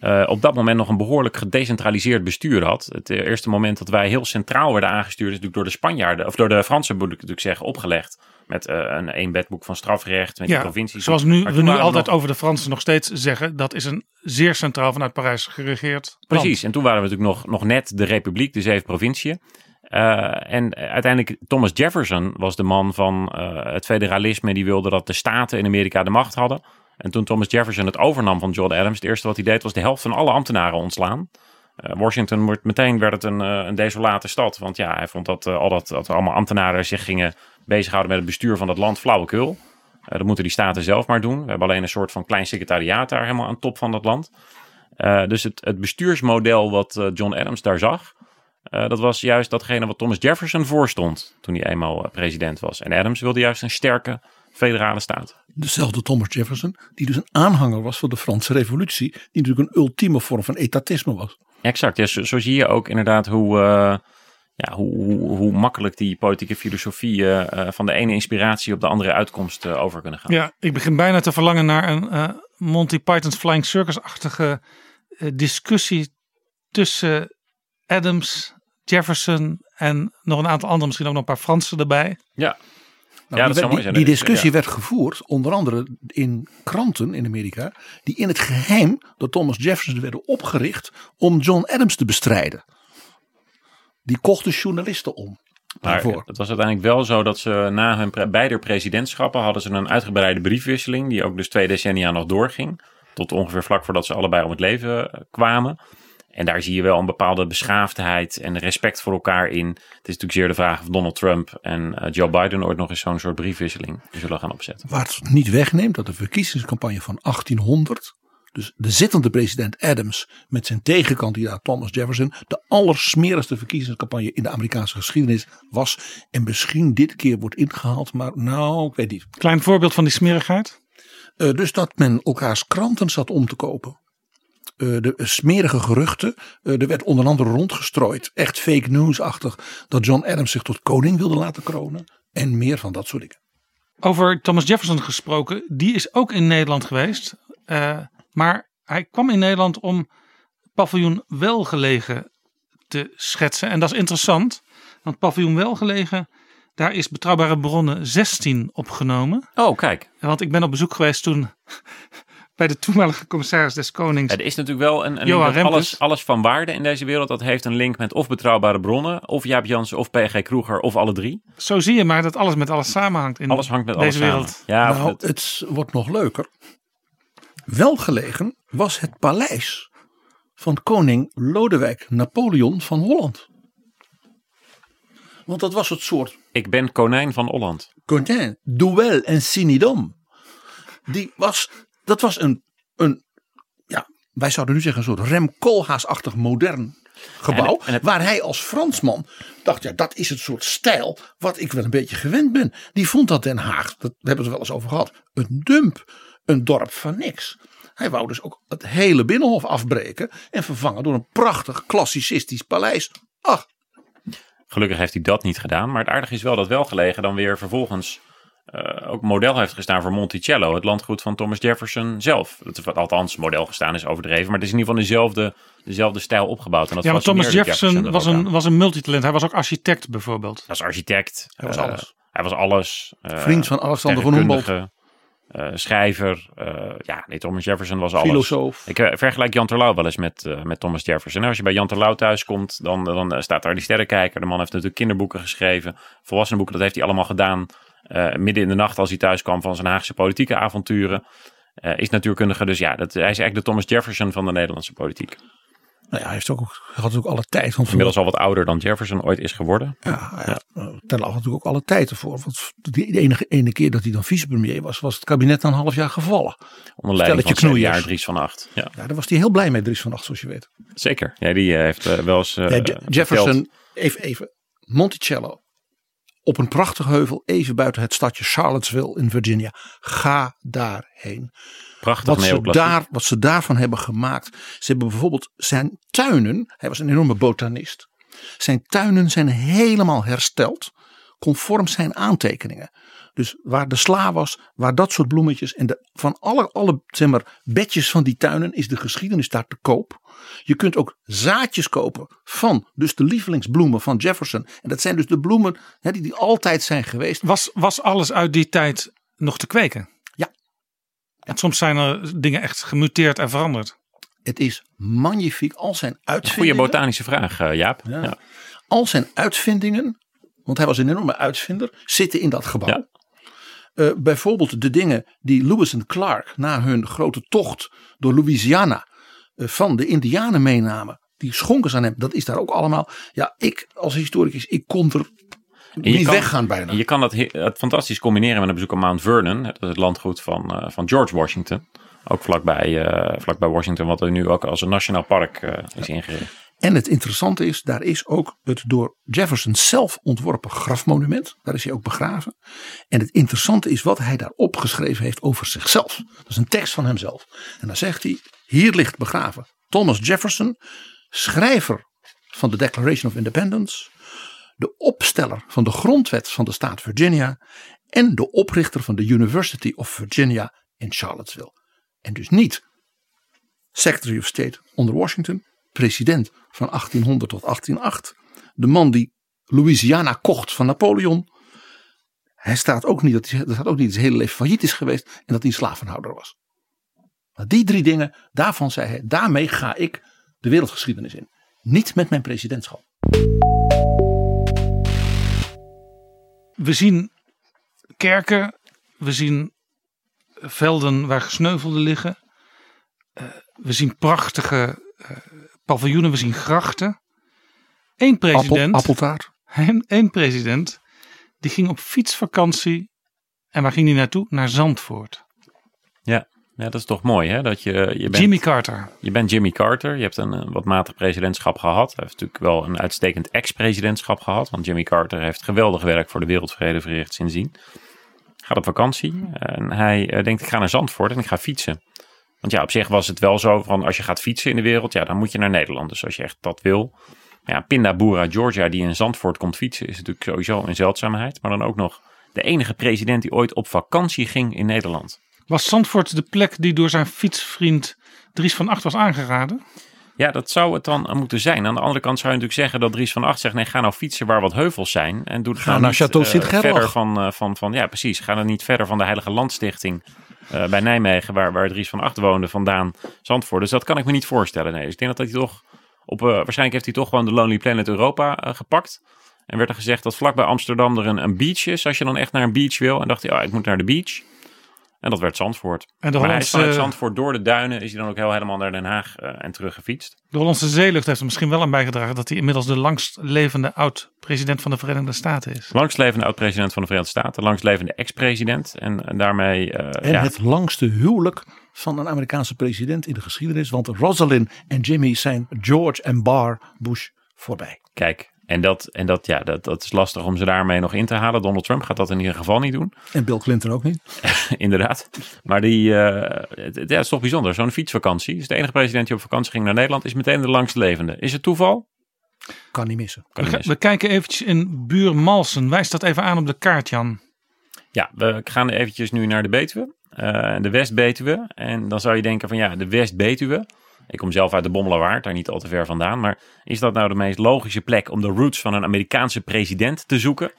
[SPEAKER 5] uh, op dat moment nog een behoorlijk gedecentraliseerd bestuur had. Het eerste moment dat wij heel centraal werden aangestuurd is natuurlijk door de Spanjaarden, of door de Fransen moet ik natuurlijk zeggen, opgelegd. Met uh, een één wetboek van strafrecht, met
[SPEAKER 3] ja,
[SPEAKER 5] de provincies.
[SPEAKER 3] Zoals nu, we nu altijd nog... over de Fransen nog steeds zeggen, dat is een zeer centraal vanuit Parijs geregeerd land.
[SPEAKER 5] Precies, en toen waren we natuurlijk nog, nog net de republiek, de zeven provinciën. Uh, en uiteindelijk Thomas Jefferson was de man van uh, het federalisme. Die wilde dat de staten in Amerika de macht hadden. En toen Thomas Jefferson het overnam van John Adams, het eerste wat hij deed was de helft van alle ambtenaren ontslaan. Uh, Washington wordt meteen werd het een, een desolate stad. Want ja, hij vond dat, al dat, dat allemaal ambtenaren zich gingen bezighouden met het bestuur van dat land flauwekul. dat moeten die staten zelf maar doen. We hebben alleen een soort van klein secretariaat daar helemaal aan top van dat land. dus het, het bestuursmodel wat John Adams daar zag, uh, dat was juist datgene wat Thomas Jefferson voorstond toen hij eenmaal president was. En Adams wilde juist een sterke federale staat.
[SPEAKER 4] Dezelfde Thomas Jefferson, die dus een aanhanger was van de Franse Revolutie, die natuurlijk een ultieme vorm van etatisme was.
[SPEAKER 5] Exact, ja, zo, zo zie je ook inderdaad hoe, uh, ja, hoe, hoe, hoe, makkelijk die politieke filosofie van de ene inspiratie op de andere uitkomst over kunnen gaan.
[SPEAKER 3] Ja, ik begin bijna te verlangen naar een Monty Python's Flying Circus-achtige discussie tussen Adams, Jefferson en nog een aantal anderen, misschien ook nog een paar Fransen erbij.
[SPEAKER 5] Ja.
[SPEAKER 4] Nou,
[SPEAKER 5] ja,
[SPEAKER 4] die,
[SPEAKER 5] dat mooi zijn.
[SPEAKER 4] discussie
[SPEAKER 5] ja.
[SPEAKER 4] werd gevoerd, onder andere in kranten in Amerika, die in het geheim door Thomas Jefferson werden opgericht om John Adams te bestrijden. Die kochten journalisten om.
[SPEAKER 5] Maar
[SPEAKER 4] daarvoor.
[SPEAKER 5] het was uiteindelijk wel zo dat ze na hun pre- beide presidentschappen hadden ze een uitgebreide briefwisseling, die ook dus twee decennia nog doorging. Tot ongeveer vlak voordat ze allebei om het leven eh, kwamen. En daar zie je wel een bepaalde beschaafdheid en respect voor elkaar in. Het is natuurlijk zeer de vraag of Donald Trump en eh, Joe Biden ooit nog eens zo'n soort briefwisseling zullen gaan opzetten.
[SPEAKER 4] Waar het niet wegneemt dat de verkiezingscampagne van 1800, dus de zittende president Adams met zijn tegenkandidaat Thomas Jefferson, de allersmerigste verkiezingscampagne in de Amerikaanse geschiedenis was. En misschien dit keer wordt ingehaald, maar nou, ik weet niet.
[SPEAKER 3] Klein voorbeeld van die smerigheid.
[SPEAKER 4] Eh, dus dat men elkaars kranten zat om te kopen. Eh, de smerige geruchten. eh, er werd onder andere rondgestrooid. Echt fake news-achtig. Dat John Adams zich tot koning wilde laten kronen. En meer van dat soort dingen.
[SPEAKER 3] Over Thomas Jefferson gesproken, die is ook in Nederland geweest. Maar hij kwam in Nederland om paviljoen Welgelegen te schetsen. En dat is interessant, want paviljoen Welgelegen, daar is betrouwbare bronnen 16 opgenomen.
[SPEAKER 5] Oh, kijk.
[SPEAKER 3] Want ik ben op bezoek geweest toen *laughs* bij de toenmalige commissaris des Konings.
[SPEAKER 5] Er is natuurlijk wel een, een
[SPEAKER 3] Johan
[SPEAKER 5] link dat
[SPEAKER 3] Remkes.
[SPEAKER 5] alles, alles van waarde in deze wereld. Dat heeft een link met of betrouwbare bronnen, of Jaap Jansen, of PG Kroeger, of alle drie.
[SPEAKER 3] Zo zie je maar dat alles met alles samenhangt in
[SPEAKER 5] Alles hangt met
[SPEAKER 3] deze
[SPEAKER 5] alles samen.
[SPEAKER 3] wereld.
[SPEAKER 5] Ja, of
[SPEAKER 4] nou,
[SPEAKER 5] het-
[SPEAKER 4] het wordt nog leuker. Welgelegen was het paleis van koning Lodewijk Napoleon van Holland. Want dat was het soort
[SPEAKER 5] ik ben konijn van Holland.
[SPEAKER 4] Contain, Duel en Sinidom. Die was, dat was een, een, ja, wij zouden nu zeggen een soort Rem Koolhaas-achtig modern gebouw.
[SPEAKER 5] En- en het-
[SPEAKER 4] waar hij als Fransman dacht, ja, dat is het soort stijl wat ik wel een beetje gewend ben. Die vond dat Den Haag, dat we hebben het er wel eens over gehad, een dump, een dorp van niks. Hij wou dus ook het hele binnenhof afbreken en vervangen door een prachtig klassicistisch paleis. Ach,
[SPEAKER 5] Gelukkig heeft hij dat niet gedaan. Maar het aardige is wel dat Welgelegen dan weer vervolgens eh, ook model heeft gestaan voor Monticello. Het landgoed van Thomas Jefferson zelf. Dat is wat althans model gestaan is overdreven. Maar het is in ieder geval dezelfde, dezelfde stijl opgebouwd. En dat
[SPEAKER 3] Ja, maar Thomas Jefferson
[SPEAKER 5] er
[SPEAKER 3] was een, was een multitalent. Hij was ook architect bijvoorbeeld.
[SPEAKER 5] Hij was architect.
[SPEAKER 4] Hij was
[SPEAKER 5] eh,
[SPEAKER 4] alles.
[SPEAKER 5] Hij was alles. eh,
[SPEAKER 4] Vriend van Alexander van Humboldt.
[SPEAKER 5] Eh, schrijver. eh, ja, nee, Thomas Jefferson was alles.
[SPEAKER 4] Filosoof.
[SPEAKER 5] Ik eh, vergelijk Jan Terlouw wel eens met, met Thomas Jefferson. En als je bij Jan Terlouw thuis komt, dan, dan staat daar die sterrenkijker. De man heeft natuurlijk kinderboeken geschreven. Volwassenenboeken, dat heeft hij allemaal gedaan. midden in de nacht als hij thuis kwam van zijn Haagse politieke avonturen. Is natuurkundige, dus ja, dat, hij is eigenlijk de Thomas Jefferson van de Nederlandse politiek.
[SPEAKER 4] Nou ja, hij, heeft ook, had ook alle tijd. Want
[SPEAKER 5] Inmiddels al wat ouder dan Jefferson ooit is geworden.
[SPEAKER 4] Ja, ja. daar lag natuurlijk ook alle tijd ervoor. Want die de enige ene keer dat hij dan vicepremier was, was het kabinet dan een half jaar gevallen.
[SPEAKER 5] Onder leiding van
[SPEAKER 4] knoeiers.
[SPEAKER 5] CDA Dries van Acht. Ja,
[SPEAKER 4] Ja, daar was hij heel blij mee, Dries van Acht, zoals je weet.
[SPEAKER 5] zeker. Ja, die eh, heeft eh, wel eens eh,
[SPEAKER 4] Ja, Jefferson, even, even. Monticello. Op een prachtig heuvel, even buiten het stadje Charlottesville in Virginia. Ga daarheen.
[SPEAKER 5] Prachtig
[SPEAKER 4] Wat ze, daar, wat ze daarvan hebben gemaakt. Ze hebben bijvoorbeeld zijn tuinen. Hij was een enorme botanist. Zijn tuinen zijn helemaal hersteld. Conform zijn aantekeningen. Dus waar de sla was, waar dat soort bloemetjes. En de, van alle, alle zeg maar, bedjes van die tuinen is de geschiedenis daar te koop. Je kunt ook zaadjes kopen van dus de lievelingsbloemen van Jefferson. En dat zijn dus de bloemen hè, die, die altijd zijn geweest.
[SPEAKER 3] Was, was alles uit die tijd nog te kweken?
[SPEAKER 4] Ja.
[SPEAKER 3] En soms zijn er dingen echt gemuteerd en veranderd.
[SPEAKER 4] Het is magnifiek. Al zijn
[SPEAKER 5] Goede
[SPEAKER 4] uitvindingen.
[SPEAKER 5] botanische vraag, eh, Jaap.
[SPEAKER 4] Ja.
[SPEAKER 5] Ja.
[SPEAKER 4] Al zijn uitvindingen, want hij was een enorme uitvinder, zitten in dat gebouw. Eh, bijvoorbeeld de dingen die Lewis en Clark na hun grote tocht door Louisiana eh, van de Indianen meenamen. Die schonken ze aan hem. Dat is daar ook allemaal. Ja, ik als historicus, ik kon er niet
[SPEAKER 5] kan-
[SPEAKER 4] weggaan bijna.
[SPEAKER 5] Je kan dat he- het fantastisch combineren met een bezoek aan Mount Vernon. Dat is het landgoed van, eh, van George Washington. Ook vlakbij, vlakbij Washington, wat er nu ook als een nationaal park is ingericht.
[SPEAKER 4] En het interessante is, daar is ook het door Jefferson zelf ontworpen grafmonument. Daar is hij ook begraven. En het interessante is wat hij daar opgeschreven heeft over zichzelf. Dat is een tekst van hemzelf. En dan zegt hij, hier ligt begraven Thomas Jefferson, schrijver van de Declaration of Independence, de opsteller van de grondwet van de staat Virginia en de oprichter van de University of Virginia in Charlottesville. En dus niet Secretary of State onder Washington, president van 1800 tot 1808, de man die Louisiana kocht van Napoleon. Hij staat ook niet dat hij, dat staat ook niet zijn hele leven failliet is geweest en dat hij slavenhouder was. Maar die drie dingen, daarvan zei hij, daarmee ga ik de wereldgeschiedenis in. Niet met mijn presidentschap.
[SPEAKER 3] We zien kerken, we zien velden waar gesneuvelden liggen. Uh, we zien prachtige uh, paviljoenen, we zien grachten. Eén president.
[SPEAKER 4] Appel, appeltaart.
[SPEAKER 3] Eén president. Die ging op fietsvakantie. En waar ging hij naartoe? Naar Zandvoort.
[SPEAKER 5] Ja, ja dat is toch mooi hè? Dat je, je bent,
[SPEAKER 3] Jimmy Carter.
[SPEAKER 5] Je bent Jimmy Carter. Je hebt een, een wat matig presidentschap gehad. Hij heeft natuurlijk wel een uitstekend ex-presidentschap gehad. Want Jimmy Carter heeft geweldig werk voor de wereldvrede verricht sindsdien. Gaat op vakantie. En hij uh, denkt ik ga naar Zandvoort en ik ga fietsen. Want ja, op zich was het wel zo van als je gaat fietsen in de wereld, ja, dan moet je naar Nederland. Dus als je echt dat wil. Ja, Pindabura, Georgia, die in Zandvoort komt fietsen, is natuurlijk sowieso een zeldzaamheid. Maar dan ook nog de enige president die ooit op vakantie ging in Nederland.
[SPEAKER 3] Was Zandvoort de plek die door zijn fietsvriend Dries van Acht was aangeraden?
[SPEAKER 5] Ja, dat zou het dan moeten zijn. Aan de andere kant zou je natuurlijk zeggen dat Dries van Acht zegt: nee, ga nou fietsen waar wat heuvels zijn. En doe het
[SPEAKER 4] Ga
[SPEAKER 5] nou
[SPEAKER 4] naar
[SPEAKER 5] niet,
[SPEAKER 4] Château
[SPEAKER 5] eh, verder van, eh, van, van, ja, precies. Ga dan niet verder van de Heilige Landstichting eh, bij Nijmegen, waar, waar Dries van Acht woonde, vandaan Zandvoort. Dus dat kan ik me niet voorstellen. Nee. Dus ik denk dat hij toch op, eh, waarschijnlijk heeft hij toch gewoon de Lonely Planet Europa eh, gepakt. En werd er gezegd dat vlakbij Amsterdam er een, een beach is. Als je dan echt naar een beach wil. En dacht hij, ja, ik moet naar de beach. En dat werd Zandvoort.
[SPEAKER 3] En de
[SPEAKER 5] maar hij is
[SPEAKER 3] Hollandse-
[SPEAKER 5] vanuit Zandvoort door de duinen is hij dan ook heel helemaal naar Den Haag eh, en terug gefietst.
[SPEAKER 3] De Hollandse zeelucht heeft er misschien wel aan bijgedragen dat hij inmiddels de langst levende oud-president van de Verenigde Staten is.
[SPEAKER 5] Langstlevende oud-president van de Verenigde Staten. Langstlevende ex-president. En, en daarmee... eh,
[SPEAKER 4] En
[SPEAKER 5] ja,
[SPEAKER 4] het langste huwelijk van een Amerikaanse president in de geschiedenis. Want Rosalind en Jimmy zijn George en Bar Bush voorbij.
[SPEAKER 5] Kijk, en, dat, en dat, ja, dat, dat is lastig om ze daarmee nog in te halen. Donald Trump gaat dat in ieder geval niet doen.
[SPEAKER 4] En Bill Clinton ook niet. *laughs*
[SPEAKER 5] Inderdaad. Maar die, eh, het, het- ja, het is toch bijzonder. Zo'n fietsvakantie. Is de enige president die op vakantie ging naar Nederland. Is meteen de langstlevende. Is het toeval?
[SPEAKER 4] Kan niet missen.
[SPEAKER 5] Kan niet
[SPEAKER 3] We,
[SPEAKER 5] missen.
[SPEAKER 3] we kijken eventjes in Buurmalsen. Wijs dat even aan op de kaart, Jan.
[SPEAKER 5] Ja, we gaan eventjes nu naar de Betuwe. eh, de West-Betuwe. En dan zou je denken van ja, de West-Betuwe. Ik kom zelf uit de Bommelerwaard, daar niet al te ver vandaan. Maar is dat nou de meest logische plek om de roots van een Amerikaanse president te zoeken?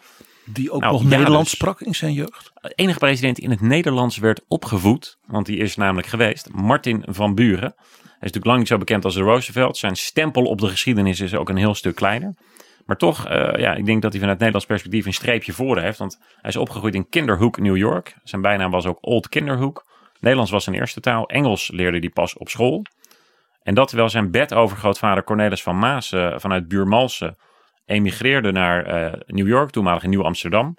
[SPEAKER 4] Die ook
[SPEAKER 5] Nou,
[SPEAKER 4] nog
[SPEAKER 5] ja,
[SPEAKER 4] Nederlands
[SPEAKER 5] dus.
[SPEAKER 4] sprak in zijn jeugd.
[SPEAKER 5] De enige president die in het Nederlands werd opgevoed, want die is namelijk geweest, Martin van Buren. Hij is natuurlijk lang niet zo bekend als de Roosevelt. Zijn stempel op de geschiedenis is ook een heel stuk kleiner. Maar toch, eh, ja, ik denk dat hij vanuit Nederlands perspectief een streepje voor heeft. Want hij is opgegroeid in Kinderhook, New York. Zijn bijnaam was ook Old Kinderhook. Nederlands was zijn eerste taal. Engels leerde hij pas op school. En dat terwijl zijn bedovergrootvader Cornelis van Maas eh, vanuit Buurmalsen emigreerde naar eh, New York, toenmalig in Nieuw-Amsterdam.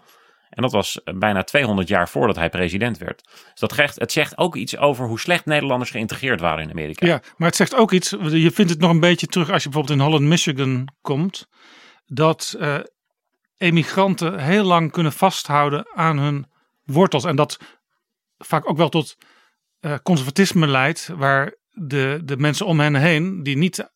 [SPEAKER 5] En dat was eh, bijna 200 jaar voordat hij president werd. Dus dat geeft, het zegt ook iets over hoe slecht Nederlanders geïntegreerd waren in Amerika.
[SPEAKER 3] Ja, maar het zegt ook iets. Je vindt het nog een beetje terug als je bijvoorbeeld in Holland, Michigan komt. Dat emigranten heel lang kunnen vasthouden aan hun wortels. En dat vaak ook wel tot conservatisme leidt. Waar de, de mensen om hen heen, die niet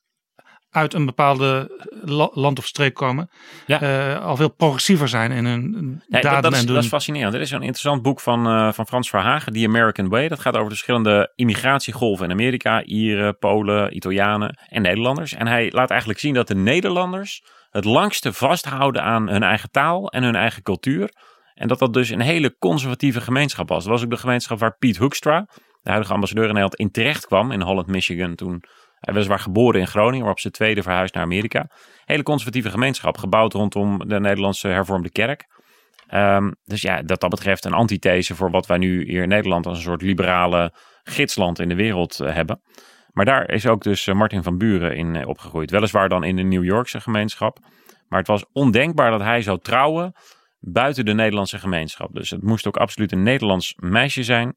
[SPEAKER 3] uit een bepaalde la- land of streek komen, eh, al veel progressiever zijn in hun
[SPEAKER 5] Ja,
[SPEAKER 3] daden
[SPEAKER 5] dat, dat, is,
[SPEAKER 3] en doen.
[SPEAKER 5] dat is fascinerend. Er is een interessant boek van, eh, van Frans Verhagen, The American Way. Dat gaat over de verschillende immigratiegolven in Amerika. Ieren, Polen, Italianen en Nederlanders. En hij laat eigenlijk zien dat de Nederlanders het langste vasthouden aan hun eigen taal en hun eigen cultuur. En dat dat dus een hele conservatieve gemeenschap was. Dat was ook de gemeenschap waar Piet Hoekstra, de huidige ambassadeur in Nederland, in terecht kwam in Holland, Michigan. Toen hij weliswaar geboren in Groningen, maar op zijn tweede verhuisd naar Amerika. Hele conservatieve gemeenschap, gebouwd rondom de Nederlandse hervormde kerk. Ehm, dus ja, dat dat betreft een antithese voor wat wij nu hier in Nederland als een soort liberale gidsland in de wereld eh, hebben. Maar daar is ook dus eh, Martin van Buren in eh, opgegroeid. Weliswaar dan in de New Yorkse gemeenschap. Maar het was ondenkbaar dat hij zou trouwen buiten de Nederlandse gemeenschap. Dus het moest ook absoluut een Nederlands meisje zijn.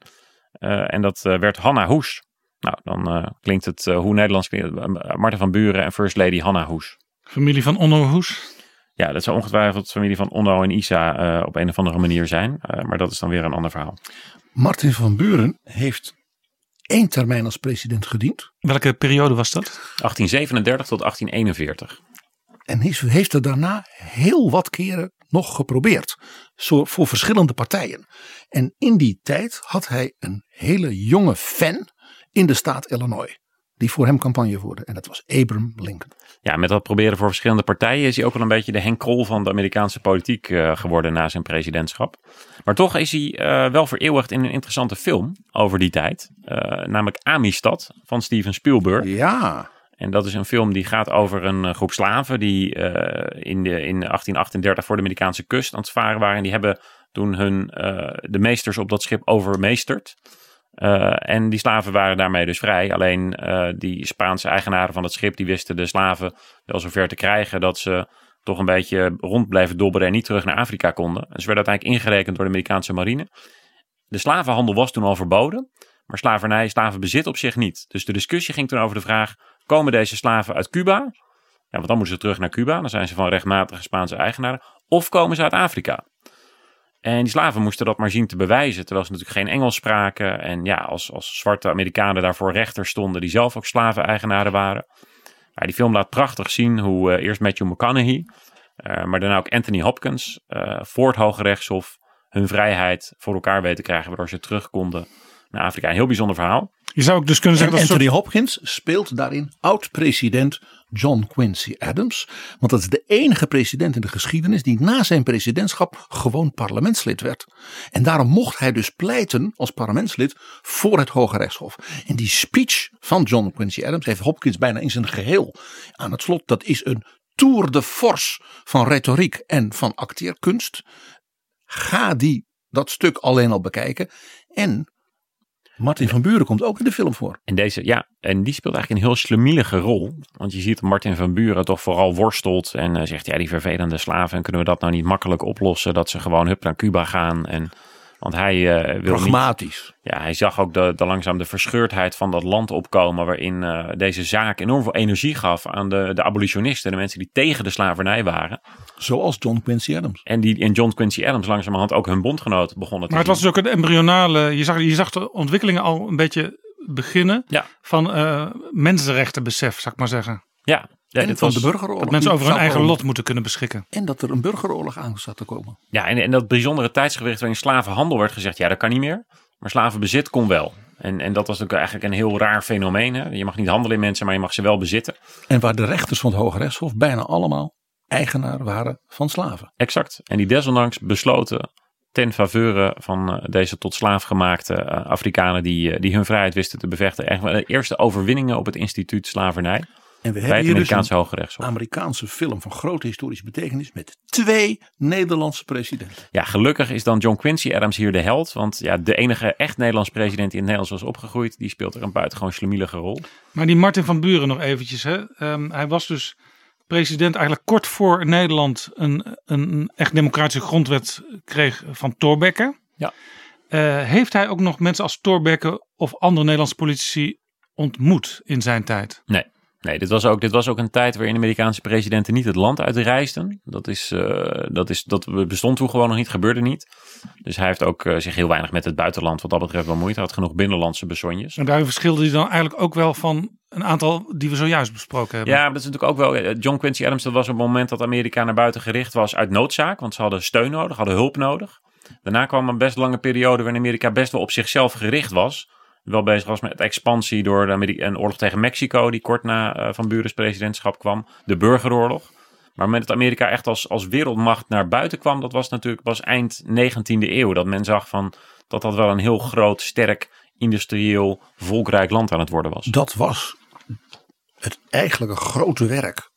[SPEAKER 5] Eh, en dat eh, werd Hanna Hoes. Nou, dan eh, klinkt het eh, hoe Nederlands klinkt. van Buren en First Lady Hanna Hoes.
[SPEAKER 3] Familie van Onno Hoes.
[SPEAKER 5] Ja, dat zou ongetwijfeld familie van Onno en Isa eh, op een of andere manier zijn. Eh, maar dat is dan weer een ander verhaal.
[SPEAKER 4] Martin van Buren heeft één termijn als president gediend.
[SPEAKER 3] Welke periode was dat?
[SPEAKER 5] 1837 tot 1841.
[SPEAKER 4] En heeft, heeft er daarna heel wat keren nog geprobeerd. Voor verschillende partijen. En in die tijd had hij een hele jonge fan in de staat Illinois. die voor hem campagne voerde. En dat was Abraham Lincoln.
[SPEAKER 5] Ja, met dat proberen voor verschillende partijen is hij ook wel een beetje de Henk Krol van de Amerikaanse politiek uh, geworden na zijn presidentschap. Maar toch is hij uh, wel vereeuwigd in een interessante film over die tijd. Uh, namelijk Amistad van Steven Spielberg.
[SPEAKER 4] Ja.
[SPEAKER 5] En dat is een film die gaat over een groep slaven die in, de, in 1838 voor de Amerikaanse kust aan het varen waren. En die hebben toen hun, de meesters op dat schip overmeesterd. En die slaven waren daarmee dus vrij. Alleen die Spaanse eigenaren van het schip die wisten de slaven wel zover te krijgen dat ze toch een beetje rond bleven dobberen en niet terug naar Afrika konden. En ze werden uiteindelijk ingerekend door de Amerikaanse marine. De slavenhandel was toen al verboden, maar slavernij, slavenbezit op zich niet. Dus de discussie ging toen over de vraag: komen deze slaven uit Cuba? Ja, want dan moeten ze terug naar Cuba, dan zijn ze van rechtmatige Spaanse eigenaren. Of komen ze uit Afrika? En die slaven moesten dat maar zien te bewijzen, terwijl ze natuurlijk geen Engels spraken. En ja, als, als zwarte Amerikanen daarvoor rechter stonden, die zelf ook slaven-eigenaren waren. Maar die film laat prachtig zien hoe uh, eerst Matthew McConaughey, uh, maar daarna ook Anthony Hopkins, uh, voor het Hoge Rechtshof hun vrijheid voor elkaar weten krijgen, waardoor ze terug konden naar Afrika. Een heel bijzonder verhaal.
[SPEAKER 3] Je zou ook dus kunnen zeggen
[SPEAKER 4] en
[SPEAKER 3] dat
[SPEAKER 4] Anthony Hopkins speelt daarin oud-president John Quincy Adams. Want dat is de enige president in de geschiedenis die na zijn presidentschap gewoon parlementslid werd. En daarom mocht hij dus pleiten als parlementslid voor het Hoge Rechtshof. En die speech van John Quincy Adams heeft Hopkins bijna in zijn geheel aan het slot. Dat is een tour de force van retoriek en van acteerkunst. Ga die dat stuk alleen al bekijken. En Martin van Buren komt ook in de film voor.
[SPEAKER 5] En deze, ja, en die speelt eigenlijk een heel slemielige rol. Want je ziet Martin van Buren toch vooral worstelt en uh, zegt, ja, die vervelende slaven, kunnen we dat nou niet makkelijk oplossen? Dat ze gewoon hup naar Cuba gaan en want hij uh, wil
[SPEAKER 4] Pragmatisch.
[SPEAKER 5] Niet, ja, hij zag ook de, de langzaam de verscheurdheid van dat land opkomen. Waarin uh, deze zaak enorm veel energie gaf aan de, de abolitionisten. De mensen die tegen de slavernij waren.
[SPEAKER 4] Zoals John Quincy Adams.
[SPEAKER 5] En die in John Quincy Adams langzamerhand ook hun bondgenoot begonnen te
[SPEAKER 3] Maar het was dus ook een embryonale. Je zag, je zag de ontwikkelingen al een beetje beginnen.
[SPEAKER 5] Ja.
[SPEAKER 3] Van uh, mensenrechtenbesef, zou ik maar zeggen.
[SPEAKER 5] Ja, ja,
[SPEAKER 4] en van de burgeroorlog.
[SPEAKER 3] Dat mensen over hun eigen lot moeten kunnen beschikken.
[SPEAKER 4] En dat er een burgeroorlog aan zat te komen.
[SPEAKER 5] Ja, en, en dat bijzondere tijdsgewicht waarin slavenhandel werd gezegd, ja, dat kan niet meer. Maar slavenbezit kon wel. En, en dat was natuurlijk eigenlijk een heel raar fenomeen. Hè? Je mag niet handelen in mensen, maar je mag ze wel bezitten.
[SPEAKER 4] En waar de rechters van het Hoge Rechtshof bijna allemaal eigenaar waren van slaven.
[SPEAKER 5] Exact. En die desondanks besloten ten faveur van deze tot slaaf gemaakte Afrikanen die, die hun vrijheid wisten te bevechten. Eigenlijk de eerste overwinningen op het instituut slavernij.
[SPEAKER 4] En we
[SPEAKER 5] bij
[SPEAKER 4] hebben
[SPEAKER 5] het
[SPEAKER 4] hier dus
[SPEAKER 5] Amerikaanse
[SPEAKER 4] een
[SPEAKER 5] Hoge Rechtshof.
[SPEAKER 4] Amerikaanse film van grote historische betekenis met twee Nederlandse presidenten.
[SPEAKER 5] Ja, gelukkig is dan John Quincy Adams hier de held. Want ja, de enige echt Nederlandse president die in het Nederlands was opgegroeid, die speelt er een buitengewoon slemielige rol.
[SPEAKER 3] Maar die Martin van Buren nog eventjes. Hè? Um, hij was dus president eigenlijk kort voor Nederland een, een echt democratische grondwet kreeg van Thorbecke.
[SPEAKER 5] Ja.
[SPEAKER 3] Uh, heeft hij ook nog mensen als Thorbecke of andere Nederlandse politici ontmoet in zijn tijd?
[SPEAKER 5] Nee. Nee, dit was, ook, dit was ook een tijd waarin Amerikaanse presidenten niet het land uitreisden. Dat, is, uh, dat, is, dat bestond toen gewoon nog niet, gebeurde niet. Dus hij heeft ook uh, zich heel weinig met het buitenland wat dat betreft bemoeid. Hij had genoeg binnenlandse besonjes.
[SPEAKER 3] En daarin verschilde hij dan eigenlijk ook wel van een aantal die we zojuist besproken hebben.
[SPEAKER 5] Ja, maar dat is natuurlijk ook wel. eh, John Quincy Adams, dat was op het moment dat Amerika naar buiten gericht was uit noodzaak. Want ze hadden steun nodig, hadden hulp nodig. Daarna kwam een best lange periode waarin Amerika best wel op zichzelf gericht was wel bezig was met expansie door de Ameri een oorlog tegen Mexico, die kort na uh, Van Burens presidentschap kwam. De burgeroorlog. Maar op het Amerika echt als, als wereldmacht naar buiten kwam, dat was natuurlijk pas eind 19e eeuw. Dat men zag van dat dat wel een heel groot, sterk, industrieel, volkrijk land aan het worden was.
[SPEAKER 4] Dat was het eigenlijke grote werk,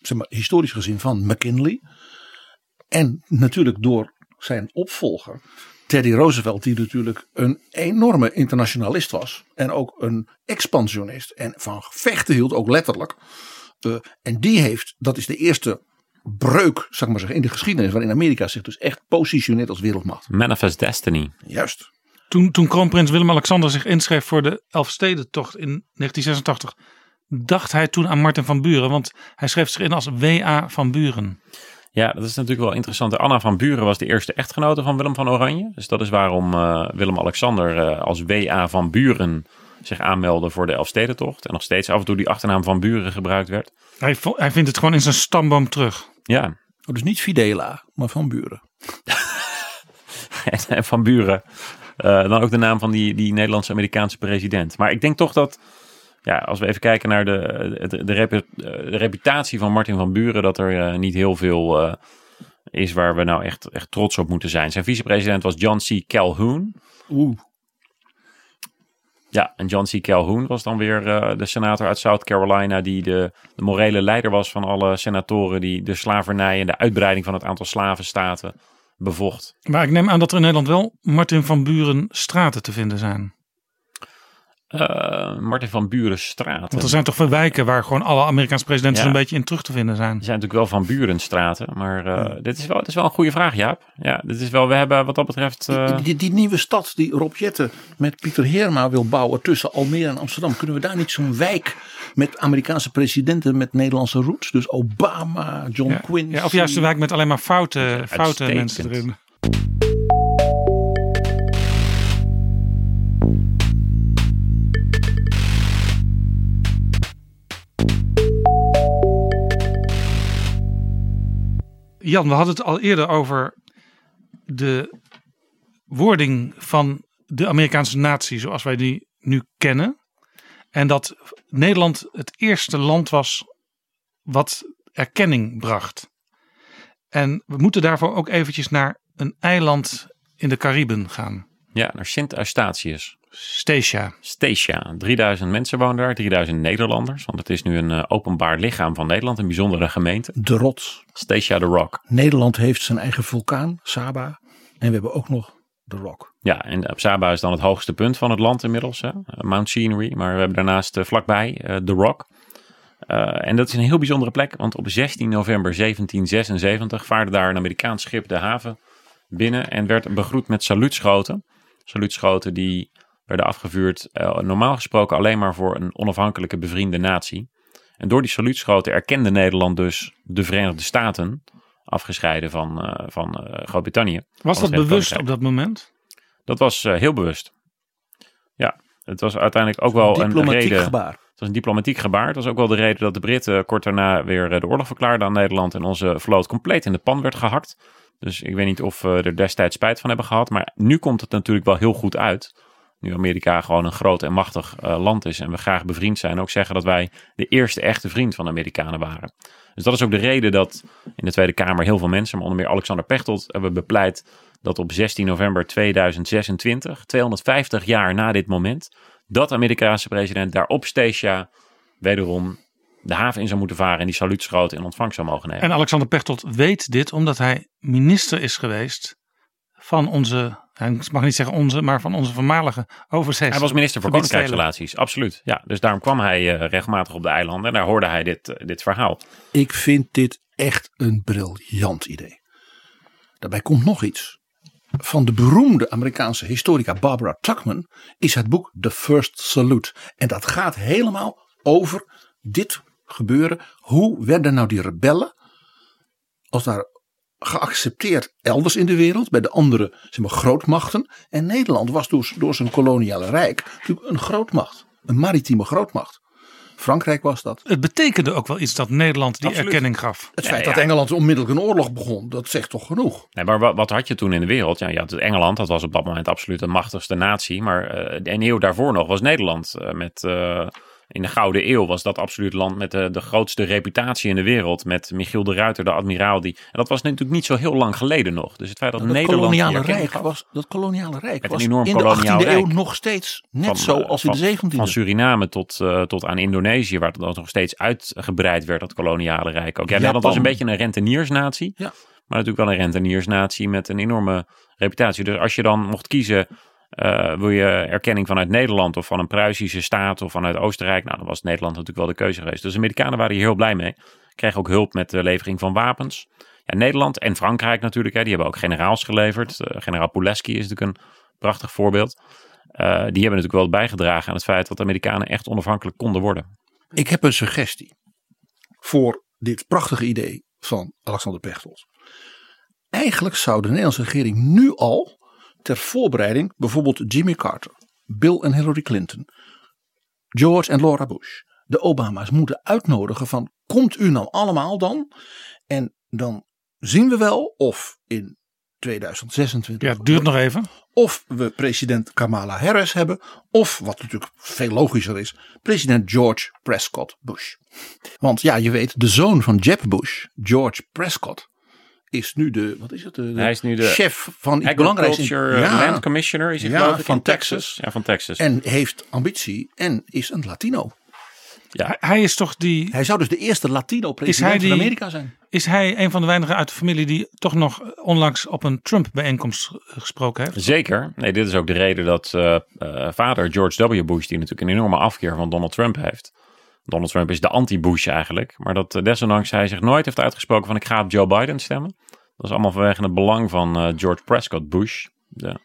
[SPEAKER 4] zeg maar, historisch gezien, van McKinley. En natuurlijk door zijn opvolger, Teddy Roosevelt, die natuurlijk een enorme internationalist was. En ook een expansionist. En van vechten hield, ook letterlijk. Uh, en die heeft, dat is de eerste breuk, ik maar zeggen, in de geschiedenis. Waarin Amerika zich dus echt positioneert als wereldmacht.
[SPEAKER 5] Manifest Destiny.
[SPEAKER 4] Juist.
[SPEAKER 3] Toen, toen kroonprins Willem-Alexander zich inschreef voor de Elfstedentocht in 1986. Dacht hij toen aan Martin van Buren. Want hij schreef zich in als W.A. van Buren.
[SPEAKER 5] Ja, dat is natuurlijk wel interessant. Anna van Buren was de eerste echtgenote van Willem van Oranje. Dus dat is waarom uh, Willem-Alexander uh, als W.A. van Buren zich aanmeldde voor de Elfstedentocht. En nog steeds af en toe die achternaam van Buren gebruikt werd.
[SPEAKER 3] Hij, hij vindt het gewoon in zijn stamboom terug.
[SPEAKER 5] Ja.
[SPEAKER 4] Oh, dus niet Fidela, maar van Buren. *laughs*
[SPEAKER 5] en van Buren. Uh, dan ook de naam van die, die Nederlandse-Amerikaanse president. Maar ik denk toch dat ja, als we even kijken naar de, de, de, repu- de reputatie van Martin van Buren, dat er eh, niet heel veel eh, is waar we nou echt, echt trots op moeten zijn. Zijn vicepresident was John C. Calhoun.
[SPEAKER 4] Oeh.
[SPEAKER 5] Ja, en John C. Calhoun was dan weer eh, de senator uit South Carolina, die de, de morele leider was van alle senatoren die de slavernij en de uitbreiding van het aantal slavenstaten bevocht.
[SPEAKER 3] Maar ik neem aan dat er in Nederland wel Martin van Buren straten te vinden zijn.
[SPEAKER 5] Eh, Martin van Buren straat.
[SPEAKER 3] Want er zijn toch veel wijken waar gewoon alle Amerikaanse presidenten
[SPEAKER 5] Ja.
[SPEAKER 3] zo'n beetje in terug te vinden zijn.
[SPEAKER 5] Er zijn natuurlijk wel van Burenstraten, maar eh, dit, is wel, dit is wel een goede vraag, Jaap. Ja, dit is wel, we hebben wat dat betreft... eh,
[SPEAKER 4] Die, die nieuwe stad die Rob Jetten met Pieter Heerma wil bouwen tussen Almere en Amsterdam. Kunnen we daar niet zo'n wijk met Amerikaanse presidenten met Nederlandse roots? Dus Obama, John
[SPEAKER 3] Ja,
[SPEAKER 4] Quincy.
[SPEAKER 3] ja, of juist een wijk met alleen maar foute, foute mensen erin. Jan, we hadden het al eerder over de wording van de Amerikaanse natie zoals wij die nu kennen. En dat Nederland het eerste land was wat erkenning bracht. En we moeten daarvoor ook eventjes naar een eiland in de Cariben gaan.
[SPEAKER 5] ja, naar Sint Eustatius.
[SPEAKER 3] Statia.
[SPEAKER 5] 3000 mensen wonen daar, 3000 Nederlanders. Want het is nu een eh, openbaar lichaam van Nederland, een bijzondere gemeente.
[SPEAKER 4] De rots.
[SPEAKER 5] Statia the Rock.
[SPEAKER 4] Nederland heeft zijn eigen vulkaan, Saba. En we hebben ook nog de Rock.
[SPEAKER 5] Ja, en op Saba is dan het hoogste punt van het land inmiddels. Hè? eh, Mount Scenery. Maar we hebben daarnaast eh, vlakbij eh, The Rock. Eh, en dat is een heel bijzondere plek, want op 16 november 1776 vaarde daar een Amerikaans schip de haven binnen en werd begroet met saluutschoten. Saluutschoten die werden afgevuurd eh, normaal gesproken alleen maar voor een onafhankelijke bevriende natie. En door die saluutschoten erkende Nederland dus de Verenigde Staten, afgescheiden van, eh, van eh, Groot-Brittannië.
[SPEAKER 3] Was dat bewust op dat moment?
[SPEAKER 5] Dat was eh, heel bewust. Ja, het was uiteindelijk ook wel een
[SPEAKER 4] Diplomatiek
[SPEAKER 5] reden.
[SPEAKER 4] gebaar.
[SPEAKER 5] Het was een diplomatiek gebaar. Het was ook wel de reden dat de Britten kort daarna weer de oorlog verklaarden aan Nederland en onze vloot compleet in de pan werd gehakt. Dus ik weet niet of we er destijds spijt van hebben gehad. Maar nu komt het natuurlijk wel heel goed uit. Nu Amerika gewoon een groot en machtig eh, land is en we graag bevriend zijn. Ook zeggen dat wij de eerste echte vriend van de Amerikanen waren. Dus dat is ook de reden dat in de Tweede Kamer heel veel mensen, maar onder meer Alexander Pechtold, hebben bepleit dat op 16 november 2026, 250 jaar na dit moment, dat Amerikaanse president daar op wederom de haven in zou moeten varen en die saluutschoten in ontvangst zou mogen nemen.
[SPEAKER 3] En Alexander Pechtold weet dit omdat hij minister is geweest van onze, ik mag niet zeggen onze, maar van onze voormalige overzees.
[SPEAKER 5] Hij was minister voor koninkrijksrelaties, absoluut. Ja, dus daarom kwam hij eh, regelmatig op de eilanden en daar hoorde hij dit, eh, dit verhaal.
[SPEAKER 4] Ik vind dit echt een briljant idee. Daarbij komt nog iets. Van de beroemde Amerikaanse historica Barbara Tuchman is het boek The First Salute. En dat gaat helemaal over dit gebeuren. Hoe werden nou die rebellen als daar geaccepteerd elders in de wereld bij de andere zeg maar, grootmachten. En Nederland was dus door zijn koloniale rijk natuurlijk een grootmacht. Een maritieme grootmacht. Frankrijk was dat.
[SPEAKER 3] Het betekende ook wel iets dat Nederland die
[SPEAKER 5] Absoluut.
[SPEAKER 3] erkenning gaf.
[SPEAKER 4] Het feit
[SPEAKER 5] ja.
[SPEAKER 4] dat Engeland onmiddellijk een oorlog begon, dat zegt toch genoeg.
[SPEAKER 5] Nee, maar wat, wat had je toen in de wereld? Ja, had Engeland, dat was op dat moment absoluut de machtigste natie. Maar eh, de een eeuw daarvoor nog was Nederland. eh, met, eh, in de Gouden Eeuw was dat absoluut het land met de, de grootste reputatie in de wereld. Met Michiel de Ruiter, de admiraal. Die, en dat was natuurlijk niet zo heel lang geleden nog. Dus het feit dat,
[SPEAKER 4] Dat
[SPEAKER 5] Nederland...
[SPEAKER 4] koloniale rijk was, dat koloniale rijk was
[SPEAKER 5] enorm
[SPEAKER 4] in de
[SPEAKER 5] koloniaal
[SPEAKER 4] 18e eeuw nog steeds net
[SPEAKER 5] van,
[SPEAKER 4] zo
[SPEAKER 5] eh,
[SPEAKER 4] als in de 17e.
[SPEAKER 5] Van Suriname tot, eh, tot aan Indonesië, waar het dan nog steeds uitgebreid werd, dat koloniale rijk ook. Ja, Nederland was een beetje een renteniersnatie.
[SPEAKER 4] Ja.
[SPEAKER 5] Maar natuurlijk wel een renteniersnatie met een enorme reputatie. Dus als je dan mocht kiezen, eh, wil je erkenning vanuit Nederland of van een Pruisische staat of vanuit Oostenrijk? Nou, dan was Nederland natuurlijk wel de keuze geweest. Dus de Amerikanen waren hier heel blij mee. Kregen ook hulp met de levering van wapens. Ja, Nederland en Frankrijk natuurlijk, hè, die hebben ook generaals geleverd. Eh, generaal Pulaski is natuurlijk een prachtig voorbeeld. Eh, die hebben natuurlijk wel bijgedragen aan het feit dat de Amerikanen echt onafhankelijk konden worden.
[SPEAKER 4] Ik heb een suggestie voor dit prachtige idee van Alexander Pechtold. Eigenlijk zou de Nederlandse regering nu al ter voorbereiding bijvoorbeeld Jimmy Carter, Bill en Hillary Clinton, George en Laura Bush, de Obama's moeten uitnodigen van komt u nou allemaal dan en dan zien we wel of in 2026.
[SPEAKER 3] Ja, het duurt nog even.
[SPEAKER 4] Of we president Kamala Harris hebben. Of, wat natuurlijk veel logischer is, president George Prescott Bush. Want ja, je weet, de zoon van Jeb Bush, George Prescott, is nu de, wat is het? De,
[SPEAKER 5] Hij is nu de
[SPEAKER 4] chef van iets belangrijks. in-
[SPEAKER 5] Land Commissioner is hij
[SPEAKER 4] Ja,
[SPEAKER 5] geloof ik,
[SPEAKER 4] van
[SPEAKER 5] in
[SPEAKER 4] Texas.
[SPEAKER 5] Ja, van Texas.
[SPEAKER 4] En heeft ambitie en is een Latino.
[SPEAKER 5] Ja.
[SPEAKER 3] Hij is toch die.
[SPEAKER 4] Hij zou dus de eerste Latino
[SPEAKER 3] Is
[SPEAKER 4] president
[SPEAKER 3] hij die,
[SPEAKER 4] van Amerika zijn.
[SPEAKER 3] Is hij een van de weinigen uit de familie die toch nog onlangs op een Trump-bijeenkomst gesproken heeft?
[SPEAKER 5] Zeker. Nee, dit is ook de reden dat eh, eh, vader George W. Bush, die natuurlijk een enorme afkeer van Donald Trump heeft. Donald Trump is de anti-Bush eigenlijk. Maar dat eh, desondanks hij zich nooit heeft uitgesproken van ik ga op Joe Biden stemmen. Dat is allemaal vanwege het belang van eh, George Prescott Bush. De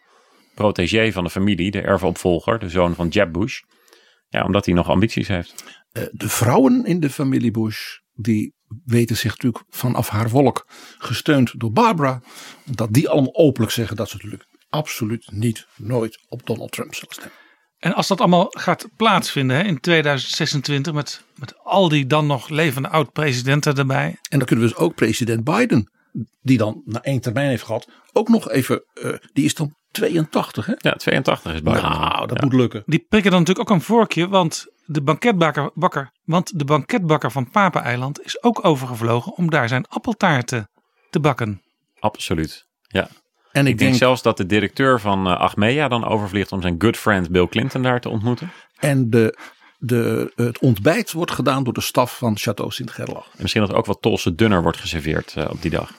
[SPEAKER 5] protégé van de familie, de erfopvolger, de zoon van Jeb Bush. Ja, omdat hij nog ambities heeft.
[SPEAKER 4] Eh, de vrouwen in de familie Bush, die weten zich natuurlijk vanaf haar wolk, gesteund door Barbara, dat die allemaal openlijk zeggen dat ze natuurlijk absoluut niet, nooit op Donald Trump zullen stemmen.
[SPEAKER 3] En als dat allemaal gaat plaatsvinden hè, in 2026 met, met al die dan nog levende oud-presidenten erbij.
[SPEAKER 4] En dan kunnen we dus ook president Biden, die dan na één termijn heeft gehad, ook nog even, eh, die is dan 82 hè?
[SPEAKER 5] Ja, 82 is Biden.
[SPEAKER 4] Nou, dat
[SPEAKER 5] Ja.
[SPEAKER 4] moet lukken.
[SPEAKER 3] Die prikken dan natuurlijk ook een vorkje, want de banketbakker, bakker, want de banketbakker van Papeneiland is ook overgevlogen om daar zijn appeltaarten te bakken.
[SPEAKER 5] Absoluut. Ja.
[SPEAKER 4] En
[SPEAKER 5] Ik
[SPEAKER 4] ik
[SPEAKER 5] denk
[SPEAKER 4] denk,
[SPEAKER 5] zelfs dat de directeur van eh, Achmea dan overvliegt om zijn good friend Bill Clinton daar te ontmoeten.
[SPEAKER 4] en de, de, het ontbijt wordt gedaan door de staf van Chateau Sint-Gerlach.
[SPEAKER 5] En misschien dat er ook wat Tolse dunner wordt geserveerd eh, op die dag.